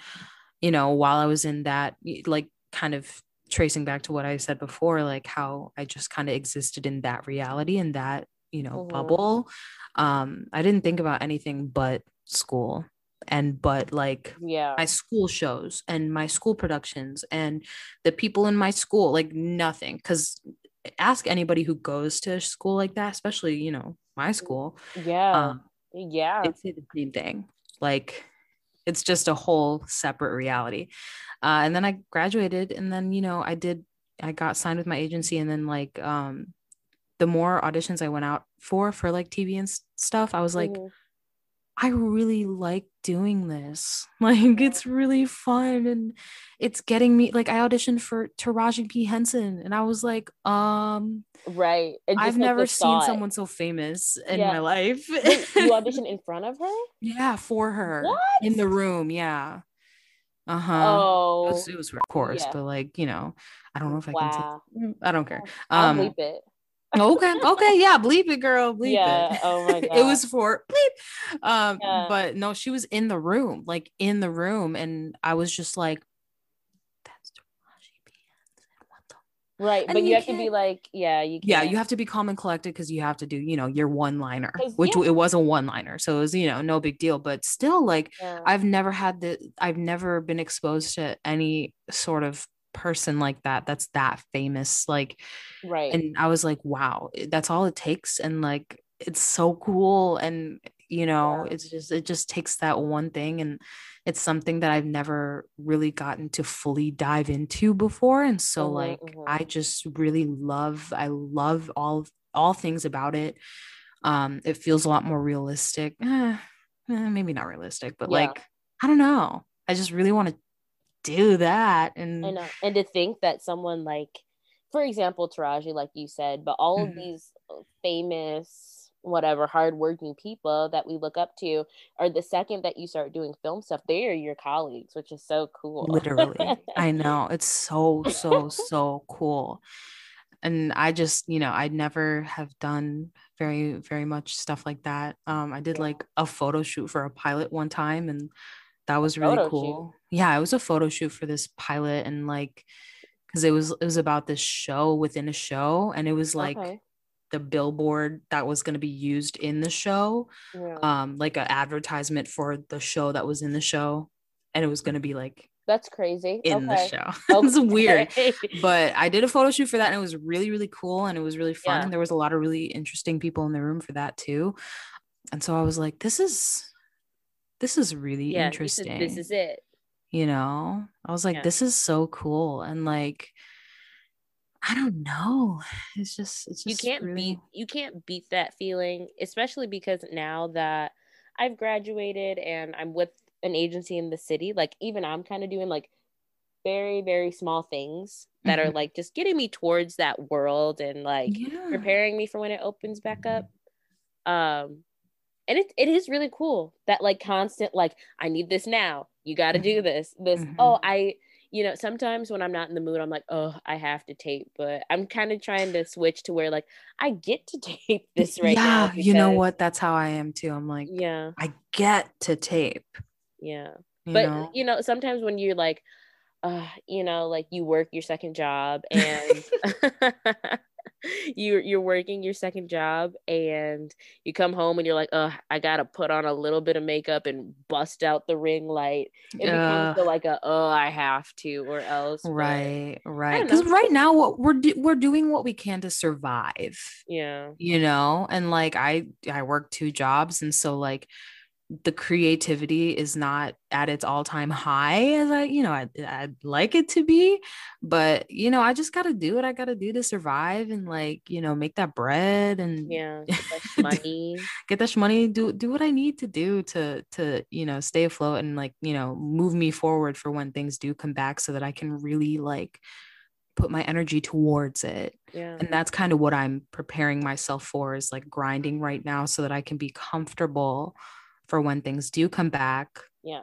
you know while I was in that like kind of tracing back to what I said before like how I just kind of existed in that reality and that you know Mhm. bubble um I didn't think about anything but school and but like yeah. my school shows and my school productions and the people in my school like nothing because ask anybody who goes to school like that especially you know my school yeah. um yeah. it's the same thing like it's just a whole separate reality uh, and then i graduated and then you know i did i got signed with my agency and then like um the more auditions i went out for for like tv and stuff i was like Mhm. I really like doing this. [laughs] Like it's really fun and it's getting me like I auditioned for Taraji P Henson and I was like, um, right. I've like, never seen someone so famous in Yeah. my life. [laughs] Wait, you [laughs] auditioned in front of her? yeah, for her What? in the room. Yeah. Uh-huh. It Oh, was, it was of course, yeah. but like, you know, I don't know if I can wow. say I don't care. I'll Um bleep it. Okay, okay, yeah, bleep it, girl. Bleep Yeah, it. oh my god. [laughs] it was for bleep. Um, Yeah. but no, she was in the room, like in the room, and I was just like, "That's Taraji P. Henson. What the Right. and But you, you have to be like, yeah, you yeah can't. you have to be calm and collected because you have to do you know your one liner, which yeah. it was a one liner so it was you know no big deal but still like Yeah. i've never had the i've never been exposed to any sort of person like that that's that famous like right. and i was like wow that's all it takes and like it's so cool and you know Yeah. it's just it just takes that one thing and it's something that i've never really gotten to fully dive into before and so Mhm, like mhm. i just really love i love all all things about it um it feels a lot more realistic Eh, eh, maybe not realistic but Yeah. like i don't know i just really want to do that and I know. And to think that someone like, for example, Taraji, like you said, but all of Mhm. these famous, whatever, hardworking people that we look up to are the second that you start doing film stuff, they are your colleagues, which is so cool. literally [laughs] i know it's so so so cool and i just you know I'd never have done very very much stuff like that um i did like a photo shoot for a pilot one time and that was really photo shoot? cool yeah it was a photo shoot for this pilot and like because it was it was about this show within a show and it was like Okay. the billboard that was going to be used in the show Yeah. um like an advertisement for the show that was in the show and it was going to be like That's crazy. in the okay. show. [laughs] it's weird. But I did a photo shoot for that and it was really, really cool and it was really fun. Yeah. And there was a lot of really interesting people in the room for that too. And so I was like, this is this is really yeah, you said interesting. this is it. you know? I was like, Yeah. this is so cool. And like I don't know. It's just it's just you can't really beat you can't beat that feeling especially because now that i've graduated and i'm with an agency in the city like even i'm kind of doing like very very small things that are Mhm. like just getting me towards that world and like yeah. preparing me for when it opens back up um and it, it is really cool that like constant like i need this now you got to do this this Mhm. oh i you know sometimes when i'm not in the mood i'm like oh i have to tape but i'm kind of trying to switch to where like i get to [laughs] tape this right yeah, now you know what? That's how I am too. I'm like, yeah I get to tape. yeah You but know? you know sometimes when you're like uh you know like you work your second job and [laughs] [laughs] [laughs] you're you're working your second job and you come home and you're like uh i gotta put on a little bit of makeup and bust out the ring light. It becomes the, like a oh i have to or else but, right right because right now what we're do- we're doing what we can to survive yeah. you know? And like i i work two jobs and so like the creativity is not at its all-time high as I, you know, I'd, I'd like it to be, but you know, I just got to do what I got to do to survive and like, you know, make that bread and yeah, [laughs] get that money, get that money, do do what I need to do to to you know stay afloat and like you know move me forward for when things do come back, so that I can really like put my energy towards it. Yeah, and that's kind of what I'm preparing myself for is like grinding right now, so that I can be comfortable for when things do come back. Yeah.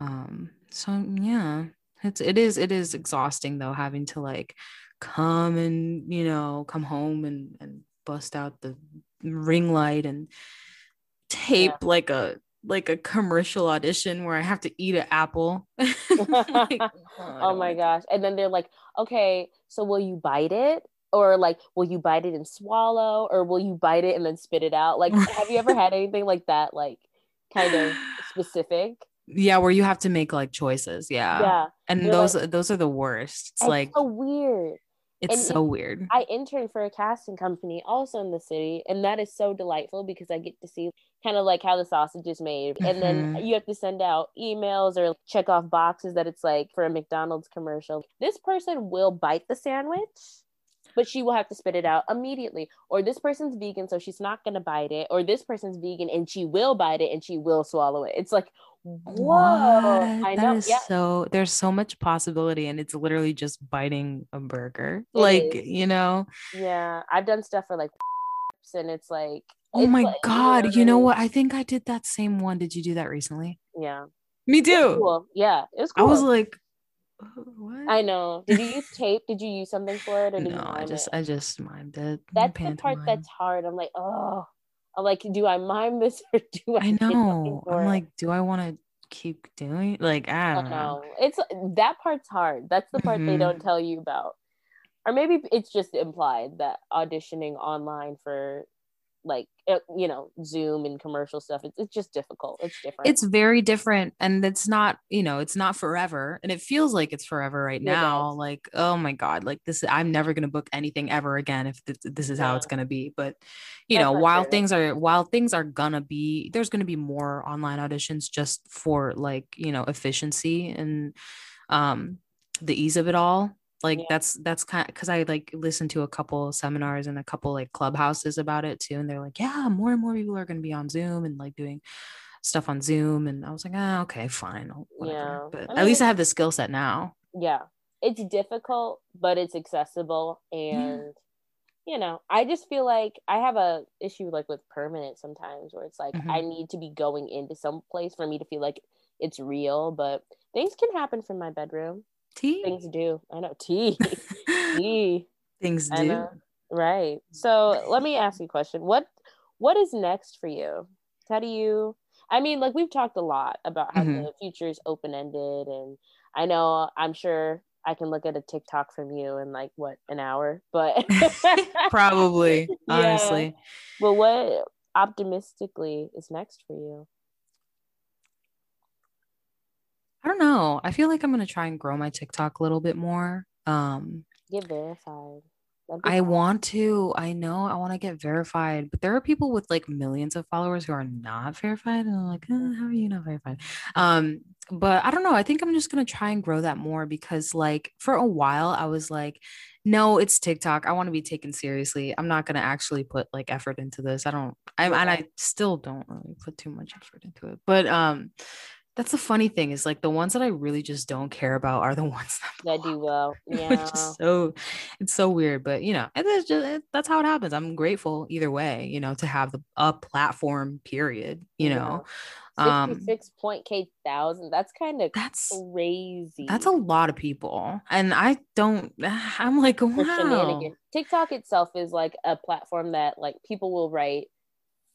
Um, so yeah, it's it is it is exhausting though, having to like come and you know, come home and and bust out the ring light and tape yeah. like a like a commercial audition where I have to eat an apple. [laughs] like, [laughs] oh, oh my gosh. And then they're like, okay, so will you bite it? Or like, will you bite it and swallow? Or will you bite it and then spit it out? Like, have you ever had anything like that? Like, kind of [sighs] specific. Yeah, where you have to make like choices. Yeah. Yeah. And You're those like, those are the worst. It's, it's like so weird. It's and so weird. I interned for a casting company also in the city, and that is so delightful because I get to see kind of like how the sausage is made. Mm-hmm. And then mm-hmm. you have to send out emails or check off boxes that it's like for a McDonald's commercial. This person will bite the sandwich but she will have to spit it out immediately. Or this person's vegan, so she's not gonna bite it. Or this person's vegan and she will bite it and she will swallow it. It's like, whoa! What? I know. yeah. So there's so much possibility, and it's literally just biting a burger. It like is. you know. Yeah, I've done stuff for like, [laughs] and it's like. Oh it's my like, god! You know, you know what? I think I did that same one. Did you do that recently? Yeah. Me too. Cool. Yeah, it was. Cool. I was like, [laughs] what? I know. Did you use [laughs] tape? Did you use something for it, or did no? I just it? I just mimed it. That's the part that's hard. I'm like, oh, I'm like, do I mime this [laughs] or do I? I know. I'm like, do I want to keep doing? Like, I don't, I know. know. It's that part's hard. That's the part mm-hmm. they don't tell you about, or maybe it's just implied that auditioning online for like uh, you know zoom and commercial stuff it's, it's just difficult it's different. It's very different and it's not you know it's not forever and it feels like it's forever right now like oh my god like this i'm never going to book anything ever again if this, this is yeah. how it's going to be but you That's know while things are while things are gonna be there's going to be more online auditions just for like you know efficiency and um the ease of it all like yeah. that's that's kind of because i like listened to a couple seminars and a couple like clubhouses about it too and they're like yeah more and more people are going to be on zoom and like doing stuff on zoom and i was like ah, okay fine whatever. yeah but I mean, at least i have the skill set now yeah it's difficult but it's accessible and yeah. you know i just feel like i have a issue like with permanent sometimes where it's like mm-hmm. i need to be going into some place for me to feel like it's real but things can happen from my bedroom Tea. Things do. I know. Tea. [laughs] tea. Things do. Right. So let me ask you a question. What what is next for you? How do you I mean, like we've talked a lot about how mm-hmm. the future is open ended and I know I'm sure I can look at a TikTok from you in like what an hour, but [laughs] probably [laughs] honestly. Yeah. But what optimistically is next for you? I don't know. I feel like I'm gonna try and grow my TikTok a little bit more. Um get verified. I want to. I know I want to get verified, but there are people with like millions of followers who are not verified, and I'm like, oh, how are you not verified? Um, but I don't know. I think I'm just gonna try and grow that more because, like, for a while, I was like, no, it's TikTok. I want to be taken seriously. I'm not gonna actually put like effort into this. I don't. I'm and I still don't really put too much effort into it. But um, that's the funny thing is like the ones that I really just don't care about are the [laughs] ones that, that do well. [laughs] Yeah. so it's so weird, but you know, it's just that's how it happens. I'm grateful either way, you know, to have the a platform. Period. You know. Um, six point thousand. That's kind of that's crazy. That's a lot of people, and I don't. [sighs] I'm like, wow. TikTok itself is like a platform that like people will write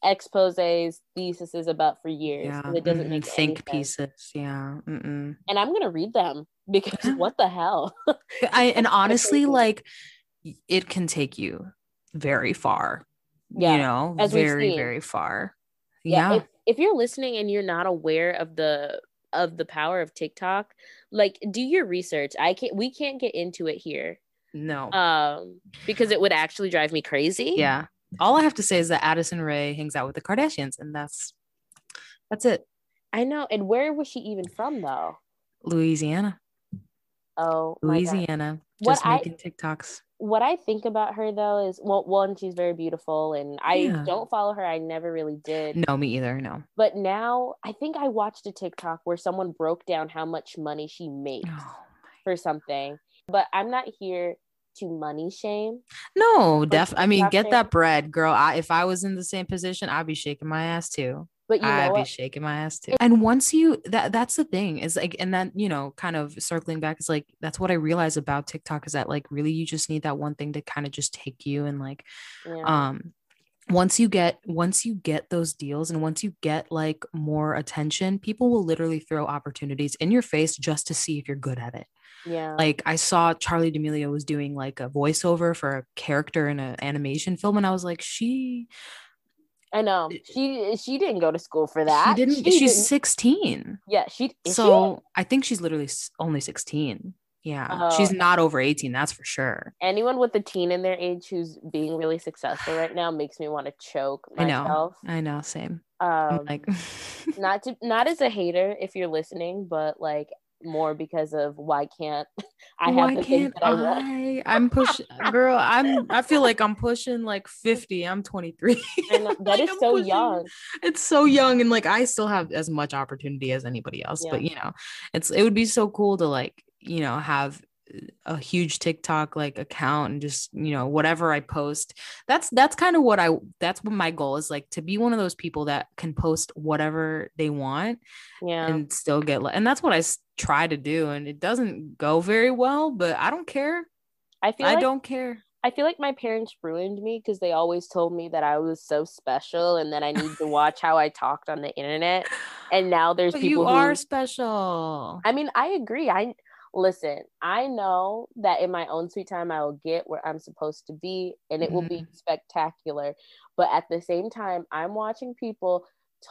exposes, theses about for years. Yeah. It doesn't mm-hmm. make think pieces. Yeah. Mm-mm. And I'm gonna read them [laughs] because what the hell? I and [laughs] honestly, like it can take you very far. Yeah. You know, As very very far. Yeah. yeah. If, if you're listening and you're not aware of the of the power of TikTok, like do your research. I can't. We can't get into it here. No. Um, because it would actually drive me crazy. Yeah all I have to say is that Addison Rae hangs out with the Kardashians, and that's That's it. I know. And where was she even from though? Louisiana. Oh. Louisiana. What Just I- TikToks. What I think about her though is well, one, she's very beautiful, and I Yeah. don't follow her. I never really did. No, me either. No. But now I think I watched a TikTok where someone broke down how much money she makes Oh. for something. But I'm not here to money shame. No, def. I mean, get that bread, girl. I, if I was in the same position, I'd be shaking my ass too. But you know I'd be what? shaking my ass too. And once you that that's the thing is like, and then you know, kind of circling back is like that's what I realize about TikTok is that like really you just need that one thing to kind of just take you and like Yeah. um once you get once you get those deals and once you get like more attention people will literally throw opportunities in your face just to see if you're good at it yeah. like i saw charli d'amelio was doing like a voiceover for a character in an animation film and i was like she I know. She she didn't go to school for that. she didn't She she's didn't- 16 yeah, she is she? so i think she's literally only 16 yeah she's Oh. not over 18 that's for sure anyone with a teen in their age who's being really successful right now makes me want to choke i know myself. i know same Um, like [laughs] not to not as a hater if you're listening, but like more because of why can't [laughs] I have Why the can't that I want? I? I'm pushing, [laughs] girl. I'm. I feel like I'm [laughs] pushing like 50. I'm 23. I know, that Like, is I'm so pushing- young. It's so young, and like I still have as much opportunity as anybody else. But you know, it's it would be so cool to like you know have a huge TikTok like account and just you know whatever I post. That's that's kind of what I. That's what my goal is like to be one of those people that can post whatever they want Yeah. and still get and that's what I try to do and it doesn't go very well but I don't care I feel I like don't care I feel like my parents ruined me because they always told me that I was so special and that I need to watch how I talked on the internet. And now there's [laughs] but people you who are special I mean, I agree. I listen, I know that in my own sweet time I will get where I'm supposed to be and it will be Mm-hmm. spectacular. But at the same time, I'm watching people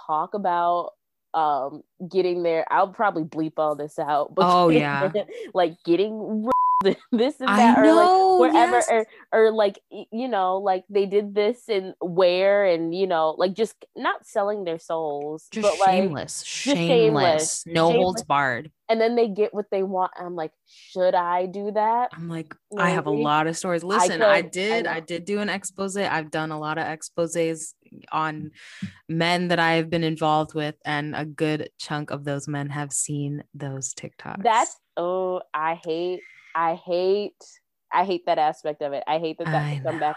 talk about um getting there. I'll probably bleep all this out. But Oh, [laughs] yeah. like getting [laughs] this and I that or like wherever yes. or, or like you know like they did this and where and you know like just not selling their souls just but like shameless shameless, shameless, no holds barred and then they get what they want. I'm like, should I do that? I'm like I have a lot of stories listen I, I did I, know. did do an expose I've done a lot of exposés on men that I have been involved with and a good chunk of those men have seen those TikToks That's oh, I hate, I hate, I hate that aspect of it. I hate that that I could come back.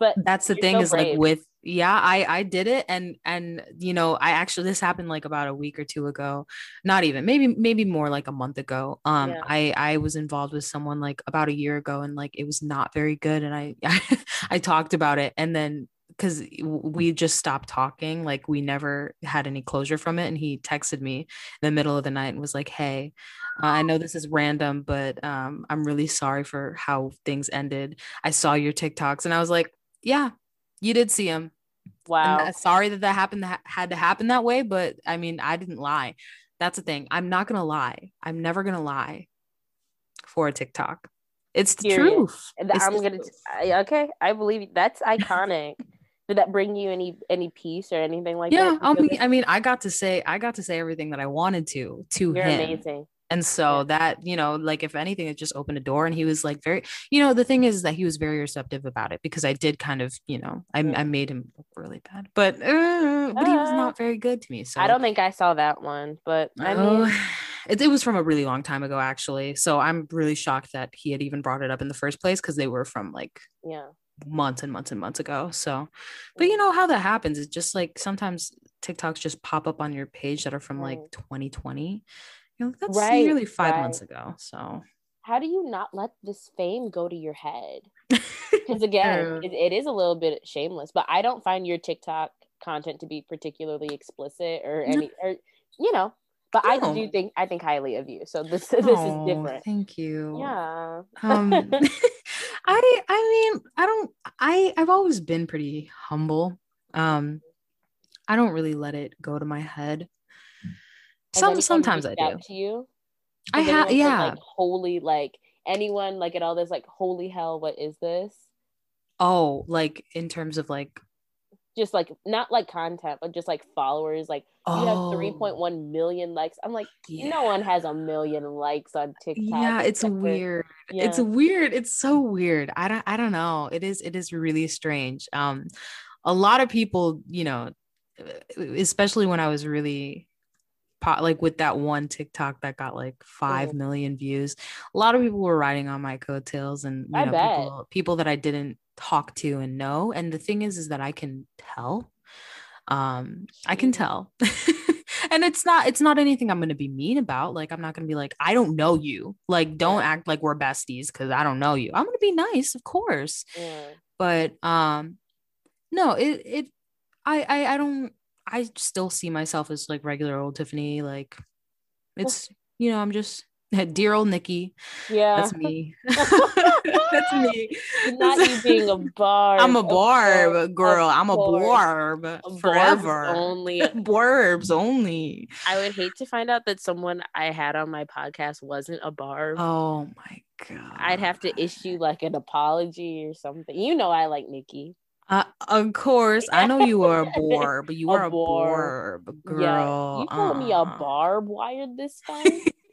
But that's the thing so is like with yeah i i did it and and you know i actually this happened like about a week or two ago not even maybe maybe more like a month ago um Yeah. i i was involved with someone like about a year ago and like it was not very good and i [laughs] i, talked about it and then because we just stopped talking like we never had any closure from it and he texted me in the middle of the night and was like hey uh, i know this is random but um i'm really sorry for how things ended i saw your tiktoks and i was like yeah you did see him wow, and uh, sorry that that happened that had to happen that way but i mean i didn't lie that's the thing i'm not gonna lie i'm never gonna lie for a tiktok it's the Period. truth It's I'm the gonna. truth. I, okay, I believe you. that's iconic. Did that bring you any any peace or anything like yeah that? Yeah, I mean i mean i got to say i got to say everything that i wanted to to you're him amazing. and so that you know like if anything it just opened a door and he was like very you know the thing is that he was very receptive about it because i did kind of you know i. I made him look really bad but uh, but he was Uh, not very good to me so I don't think I saw that one, but I Oh, mean, [sighs] it, it was from a really long time ago, actually. So I'm really shocked that he had even brought it up in the first place because they were from like yeah, months and months and months ago. So, but you know how that happens. It's just like sometimes TikToks just pop up on your page that are from like 2020. You know, that's Right, nearly five right. months ago. So, how do you not let this fame go to your head? [laughs] Because again, it, it is a little bit shameless, but I don't find your TikTok content to be particularly explicit or No. any, or you know. But I do think I think highly of you, so this [laughs] this Oh, is different. Thank you. Yeah. um [laughs] i i mean i don't i i've always been pretty humble. Um i don't really let it go to my head. Some sometimes i do. To you, i have yeah. Like holy, like anyone, like at all this, like holy hell, what is this? oh like in terms of like just like not like content, but just like followers. Like you have Oh, 3.1 million likes. I'm like, yeah. no one has a million likes on TikTok. Yeah, it's weird. yeah. It's weird. It's so weird. I don't I don't know. It is it is really strange. Um a lot of people, you know, especially when I was really like with that one TikTok that got like five million views. A lot of people were riding on my coattails and you I know bet. people people that I didn't talk to and know. And the thing is is that I can tell. Um I can tell. [laughs] and it's not it's not anything I'm going to be mean about. Like I'm not going to be like I don't know you. Like don't Yeah. act like we're besties cuz I don't know you. I'm going to be nice, of course. Yeah. But um no, it it I I I don't I still see myself as like regular old Tiffany like it's you know, I'm just [laughs] dear old Nikki. Yeah. That's me. [laughs] [laughs] That's me. Not you being a barb. I'm a barb girl. of I'm a barb Barbs forever. only. Barbs only. I would hate to find out that someone I had on my podcast wasn't a barb. Oh my god. I'd have to issue like an apology or something. You know, I like Nikki. Uh, of course, I know you are a [laughs] barb, but you A are a barb. barb Yeah. girl. You called me a Uh. barb wired this time? [laughs]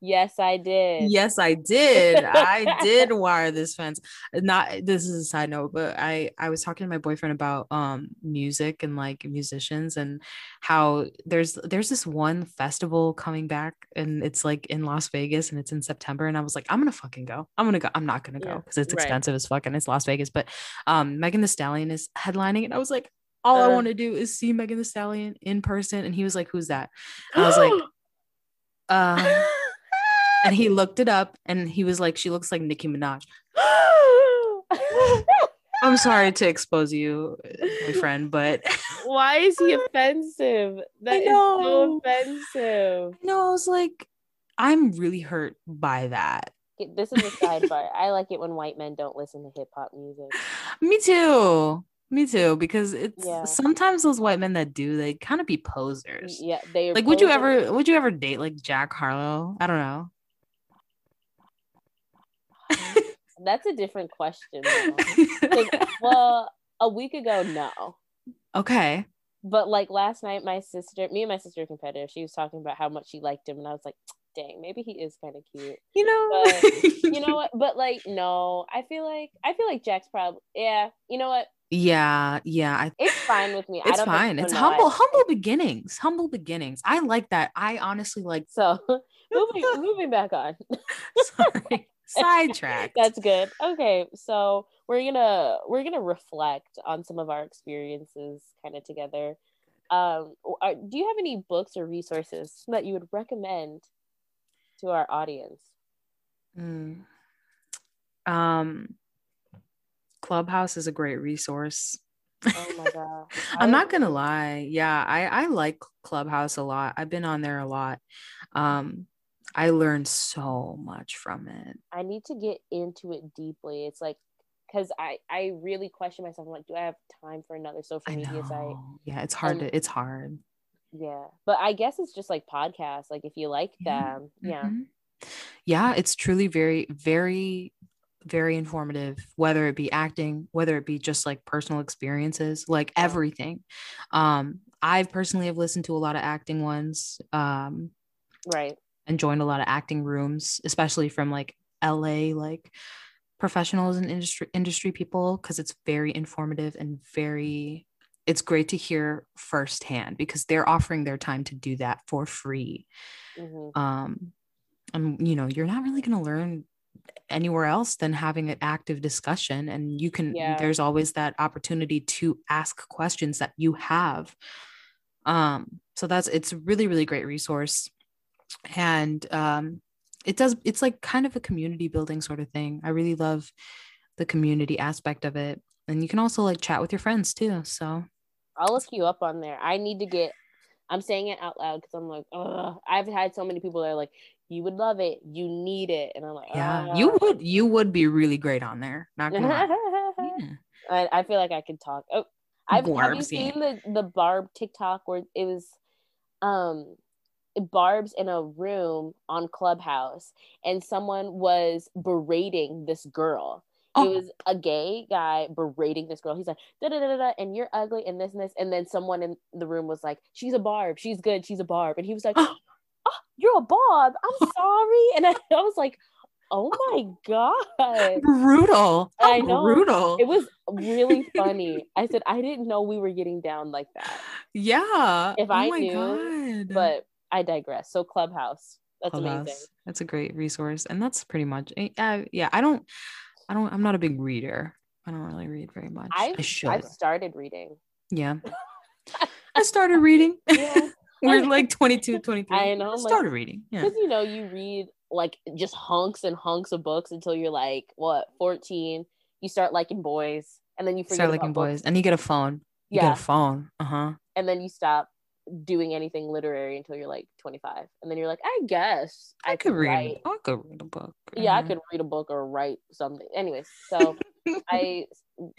yes, I did. Yes, I did. I [laughs] did wire this fence. Not this is a side note, but I I was talking to my boyfriend about um music and like musicians and how there's there's this one festival coming back and it's like in Las Vegas and it's in September and I was like I'm gonna fucking go. I'm gonna go. I'm not gonna go because it's right. expensive as fuck and it's Las Vegas. But um Megan Thee Stallion is headlining and I was like all I Uh. want to do is see Megan Thee Stallion in person and he was like who's that? And I was like [gasps] um and he [laughs] looked it up and he was like she looks like nicki minaj [gasps] i'm sorry to expose you boyfriend but [laughs] Why is he offensive? That is so offensive. no i was like i'm really hurt by that This is a sidebar. I like it when white men don't listen to hip hop music. me too me too because it's Yeah. sometimes those white men that do they kind of be posers Yeah, they are like would you ever would you ever date like jack harlow i don't know [laughs] That's a different question. well, a week ago, no. okay But like last night, my sister, me and my sister are competitive. She was talking about how much she liked him, and I was like, "Dang, maybe he is kind of cute." you know But, [laughs] You know what? But like, no, I feel like I feel like Jack's probably yeah. You know what? yeah yeah i It's fine with me. I it's fine it's humble humble beginnings humble beginnings i like that i honestly like So [laughs] moving moving back on. sorry sidetracked [laughs] That's good. Okay, so we're gonna we're gonna reflect on some of our experiences kind of together. Um, are, do you have any books or resources that you would recommend to our audience? Mm. um clubhouse is a great resource Oh my [laughs] god, i'm not gonna lie yeah i i like clubhouse a lot i've been on there a lot um i learned so much from it I need to get into it deeply. It's like because I I really question myself. I'm like, do I have time for another social i media site? yeah it's hard And- to it's hard Yeah, but I guess it's just like podcasts. Like if you like Yeah. them, yeah, Mhm. Yeah, it's truly very, very, very informative, whether it be acting, whether it be just like personal experiences, like Yeah. everything. Um, I personally have listened to a lot of acting ones, um, right. And joined a lot of acting rooms, especially from like LA, like professionals and industry industry people, because it's very informative and very it's great to hear firsthand because they're offering their time to do that for free. Hmm um and you know you're not really going to learn anywhere else than having an active discussion and you can Yeah. there's always that opportunity to ask questions that you have. Um so that's it's a really really great resource and um it does it's like kind of a community building sort of thing i really love the community aspect of it and you can also like chat with your friends too so I'll look you up on there. I need to get. I'm saying it out loud because I'm like, Ugh. I've had so many people that are like, "You would love it. You need it," and I'm like, yeah "Ah." you would you would be really great on there not gonna lie. [laughs] yeah. I, I feel like I could talk. Oh, I've have you yeah. seen the the Barb TikTok where it was, um, Barb's in a room on Clubhouse, and someone was berating this girl, Oh. It was a gay guy berating this girl. He's like, da da da da, and you're ugly, and this and this. And then someone in the room was like, she's a barb, she's good, she's a barb. And he was like, oh, [gasps] you're a barb. I'm [gasps] sorry. And I, I was like, oh, oh my god brutal How i know brutal it was really [laughs] funny i said i didn't know we were getting down like that yeah if oh i knew god. but i digress so clubhouse that's clubhouse. amazing that's a great resource and that's pretty much uh, yeah i don't I don't. I'm not a big reader. I don't really read very much. I've, I should. I've started reading. Yeah. [laughs] I started reading. [laughs] Yeah. [laughs] We're like 22, 23. I know. I started like, reading. Yeah. Because you know, you read like just hunks and hunks of books until you're like what 14. You start liking boys, and then you start liking boys, and you get a phone. You yeah. get a phone. Uh huh. And then you stop doing anything literary until you're like 25 and then you're like i guess i, I could, read write. i could read a book yeah i could read a book or write something. Anyways [laughs] so i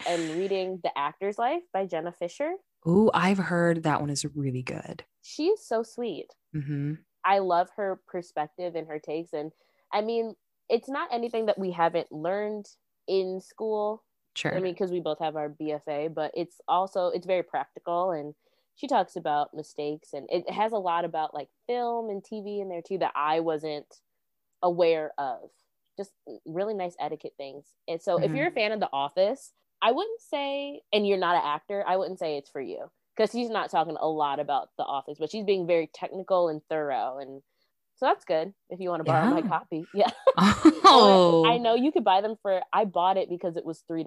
am reading the actor's life by jenna fischer. Ooh, i've heard that one is really good. She's so sweet. Mm-hmm. i love her perspective and her takes and i mean it's not anything that we haven't learned in school. Sure. i mean because we both have our bfa but it's also it's very practical and she talks about mistakes and it has a lot about like film and TV in there too that I wasn't aware of. Just really nice etiquette things. And so mm-hmm. if you're a fan of The Office, I wouldn't say, and you're not an actor, I wouldn't say it's for you because she's not talking a lot about The Office, but she's being very technical and thorough. And so that's good if you want to borrow yeah. my copy. [laughs] Yeah. [laughs] Oh. I know you could buy them for, I bought it because it was $3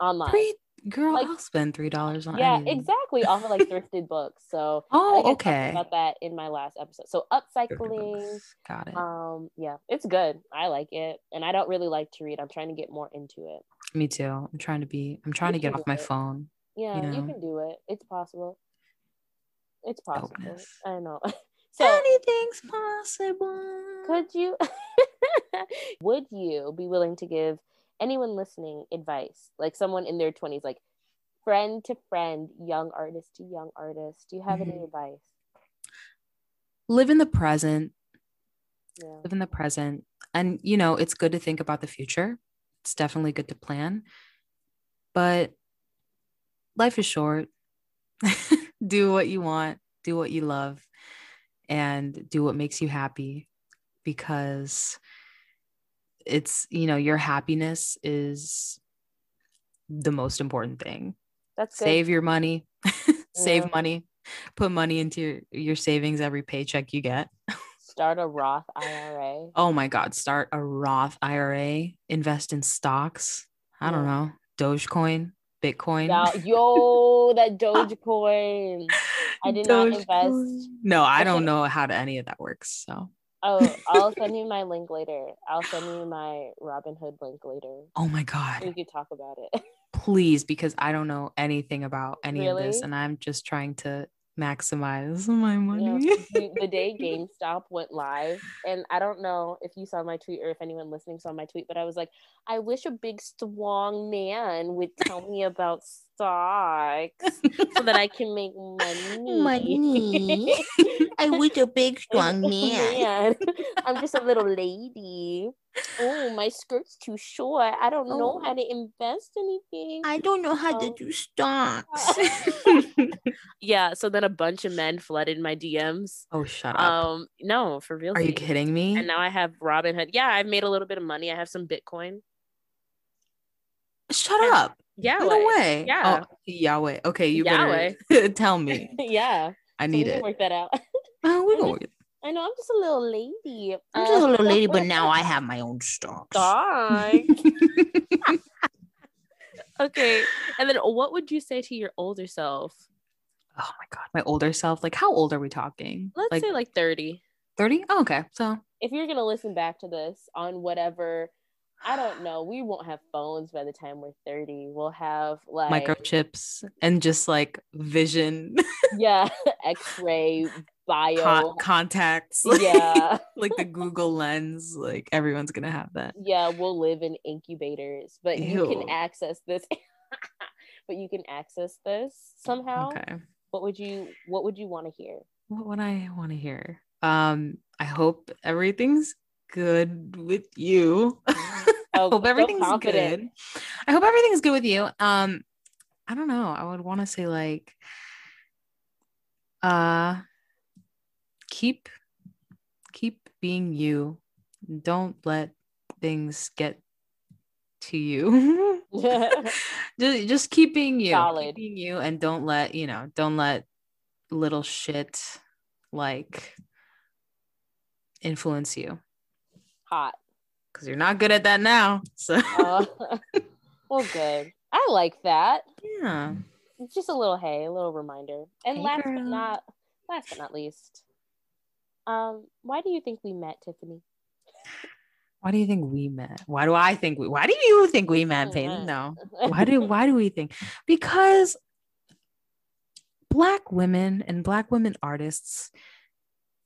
online. Three Girl, like, I'll spend three dollars on it, yeah, anything. exactly off of like thrifted books. So oh, okay, about that in my last episode. So upcycling, got it. Um, yeah, it's good. I like it, and I don't really like to read. I'm trying to get more into it. Me too. I'm trying to be. I'm trying you to get off my phone. Yeah, you, know? you, can do it. It's possible. It's possible. I know. [laughs] so anything's possible. Could you? [laughs] would you be willing to give anyone listening advice, like someone in their 20s, like friend to friend, young artist to young artist? Do you have mm-hmm. any advice? Live in the present. Yeah. Live in the present. And, you know, it's good to think about the future. It's definitely good to plan. But life is short. [laughs] do what you want, do what you love, and do what makes you happy because it's you know your happiness is the most important thing. That's good. save your money. [laughs] Save yeah. money. Put money into your, your savings every paycheck you get. Start a roth ira. Oh my god start a roth ira. Invest in stocks. I yeah. don't know. Dogecoin bitcoin. Yeah, yo [laughs] that dogecoin. I did Doge not invest. No i don't know how to, any of that works so Oh, I'll send you my link later. I'll send you my Robinhood link later. Oh my god. We could talk about it. [laughs] Please, because I don't know anything about any really? of this and I'm just trying to maximize my money. You know, the day [laughs] GameStop went live, and I don't know if you saw my tweet or if anyone listening saw my tweet, but I was like, I wish a big strong man would tell me about stocks so that I [laughs] can make money. Money. [laughs] I wish a big strong man. I'm just a little lady. Oh, my skirt's too short. I don't oh. know how to invest anything. I don't know how to oh. do stocks. Yeah, so then a bunch of men flooded my DMs. Oh, shut up. Um, no, for real. Are you kidding me? And now I have Robinhood. Yeah, I've made a little bit of money. I have some Bitcoin. Shut up. Yeah. No way. Yeah. Oh, Yahweh. Okay, you Yahweh. better [laughs] tell me. [laughs] yeah. I need so it. Work that out. [laughs] uh, we gonna work it. I know I'm just a little lady. I'm just a little lady, but now I have my own stocks. okay. And then what would you say to your older self? Oh my god, my older self. Like how old are we talking? Let's like, say like 30. 30? Oh, okay. So if you're gonna listen back to this on whatever I don't know. We won't have phones by the time we're 30. We'll have like microchips and just like vision. [laughs] yeah. [laughs] X-ray bio Con- contacts. [laughs] Yeah. like the Google lens. Like everyone's gonna have that. Yeah, we'll live in incubators, but Ew. you can access this. but you can access this somehow. Okay. What would you what would you want to hear? What would I want to hear? Um, I hope everything's good with you. [laughs] Oh, hope everything's confident. good. I hope everything's good with you. Um, I don't know. I would want to say like, uh, keep keep being you. Don't let things get to you. [laughs] [laughs] just, just keep being you. Solid. You, and don't let you know. Don't let little shit like influence you Hot. because you're not good at that now. So Uh, [laughs] well, good. I like that. yeah. Just a little hey, a little reminder. And Hey, last but not last but not least, um, why do you think we met, Tiffany? Why do you think we met? Why do I think we? Why do you think we [laughs] met, Peyton? No. [laughs] Why do Why do we think? Because black women and black women artists,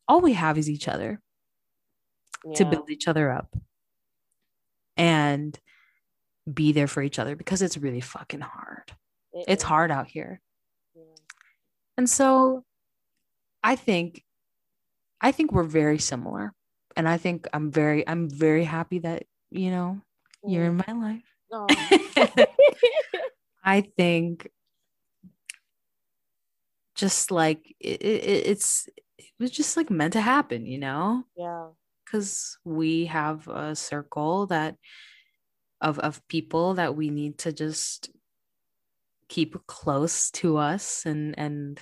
all we have is each other to build each other up and be there for each other because it's really fucking hard. It It's is. hard out here. Yeah. And so I think I think we're very similar. And I think I'm very I'm very happy that, you know, you're in mm. my life. Aw. [laughs] I think just like it, it, it's it was just like meant to happen, you know? yeah. Cuz we have a circle that of of people that we need to just keep close to us and and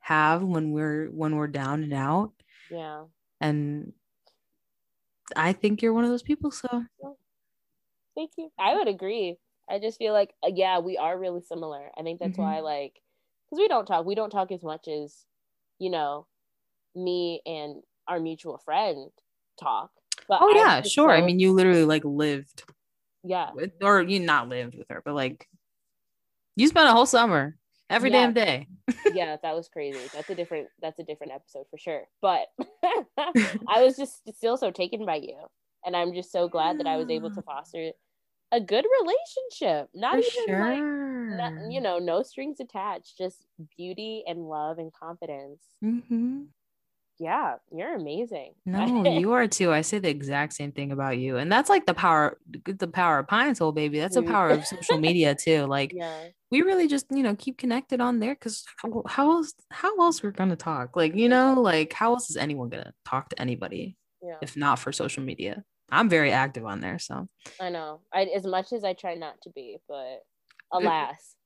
have when we're when we're down and out Yeah. and I think you're one of those people so Thank you. I would agree. I just feel like, uh, yeah, we are really similar. I think that's Mhm. why, like, because we don't talk, we don't talk as much as, you know, me and our mutual friend talk. But Oh I'm yeah, sure. I mean you literally like lived yeah, with, or you not lived with her, but like you spent a whole summer every Yeah. damn day. yeah, that was crazy. That's a different, that's a different episode for sure. But [laughs] I was just still so taken by you, and I'm just so glad that I was able to [gasps] foster a good relationship. Not For even like not, you know, no strings attached, just beauty and love and confidence. Mhm. Yeah, you're amazing. No, you are too. I say the exact same thing about you. And that's like the power, the power of Pine-Sol, baby. That's the Mm. power of social media [laughs] too. Like yeah, we really just, you know, keep connected on there because how, how else how else we're gonna talk? Like, you know, like how else is anyone gonna talk to anybody yeah. if not for social media? I'm very active on there. So I know. I as much as I try not to be, but alas,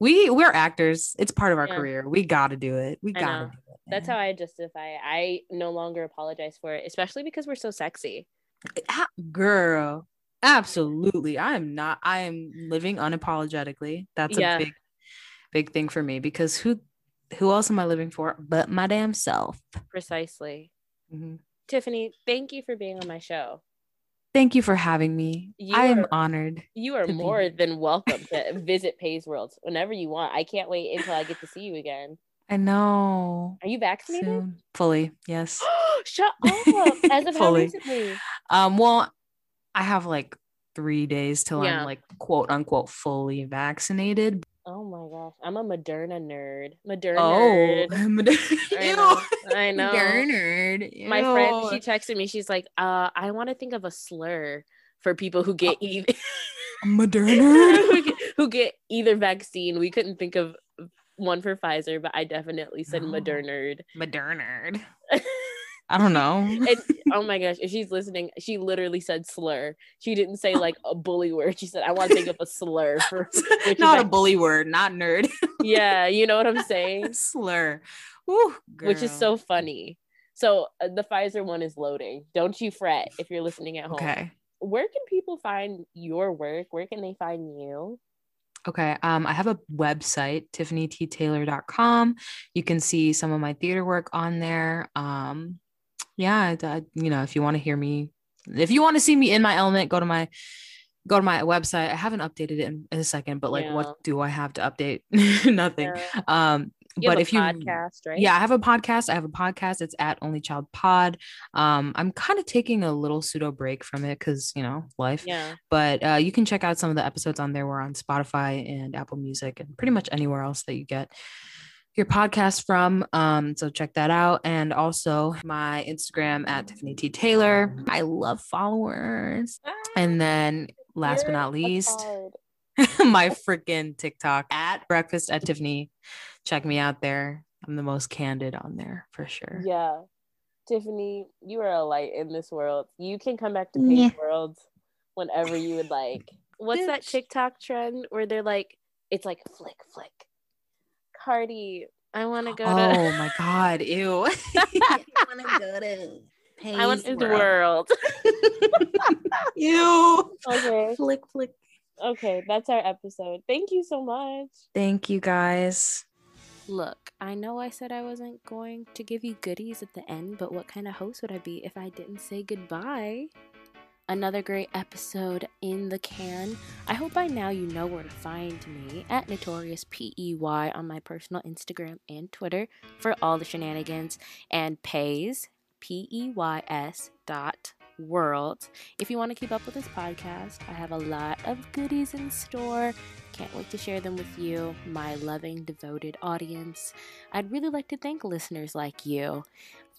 we we're actors. It's part of our Yeah. career. We gotta do it. We gotta do it. that's how I justify it. I no longer apologize for it, especially because we're so sexy. Ah, girl absolutely i am not i am living unapologetically that's Yeah. a big big thing for me because who who else am i living for but my damn self Precisely. Mhm. Tiffany, thank you for being on my show. Thank you for having me You i am are- honored You are be more than welcome to visit Peys World whenever you want. I can't wait until I get to see you again. i know Are you vaccinated? soon fully yes [gasps] Shut up! [laughs] As of how Fully. recently? um well i have like three days till Yeah. i'm like quote unquote fully vaccinated Oh my gosh, I'm a Moderna nerd. Moderna [laughs] oh nerd. I know. I [laughs] know. nerd My friend, she texted me. She's like, "Uh, I want to think of a slur for people who get [laughs] either Moderna. who, get, who get either vaccine. We couldn't think of one for Pfizer, but I definitely said No. Moderna. Moderna. I don't know. and [laughs] oh my gosh, if she's listening, she literally said slur. She didn't say like a bully word. She said, "I want to think of a slur for." [laughs] [laughs] not a like- bully word, not nerd. Yeah, you know what I'm saying. Slur. Which is so funny. So uh, the Pfizer one is loading. Don't you fret if you're listening at home. okay. Where can people find your work? Where can they find you? Okay. Um, I have a website, tiffanyttaylor.com. You can see some of my theater work on there. Um, yeah, I- I- you know, if you want to hear me, if you want to see me in my element, go to my go to my website. I haven't updated it in, in a second, but like Yeah. what do I have to update? [laughs] Nothing. Yeah. Um, You but have a if you podcast, right? Yeah, I have a podcast. I have a podcast. It's at Only Child Pod. Um, I'm kind of taking a little pseudo break from it because you know life. Yeah. But uh, you can check out some of the episodes on there. We're on Spotify and Apple Music and pretty much anywhere else that you get your podcast from. Um, so check that out. And also my Instagram at Tiffany T. Taylor. I love followers. And then last You're but not least, [laughs] my freaking TikTok at breakfast at Tiffany. Check me out there. I'm the most candid on there for sure. Yeah. Tiffany, you are a light in this world. You can come back to Yeah. Paige World whenever you would like. What's that TikTok trend where they're like, it's like flick, flick. Cardi, oh [laughs] [laughs] I want to go Oh to. my god, ew. I want to go to I want Paige's to the world. [laughs] ew. okay. Flick, flick. Okay. That's our episode. Thank you so much. Thank you guys. Look, I know I said I wasn't going to give you goodies at the end, but what kind of host would I be if I didn't say goodbye? Another great episode in the can. I hope by now you know where to find me at Notorious PEY on my personal Instagram and Twitter for all the shenanigans and pays P E Y S dot world. If you want to keep up with this podcast, I have a lot of goodies in store. Can't wait to share them with you, my loving, devoted audience. I'd really like to thank listeners like you.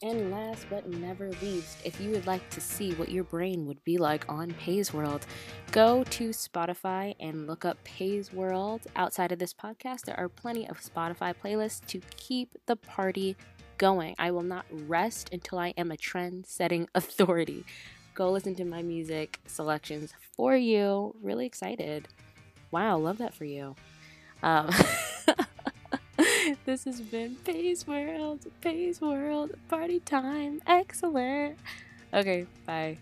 And last but never least, if you would like to see what your brain would be like on Peys World, go to Spotify and look up Peys World. Outside of this podcast, there are plenty of Spotify playlists to keep the party going. I will not rest until I am a trend setting [laughs] authority. Go listen to my music selections for you. Really excited. Wow, love that for you. Um, [laughs] this has been Peys World, Peys World, party time. Excellent. Okay, bye.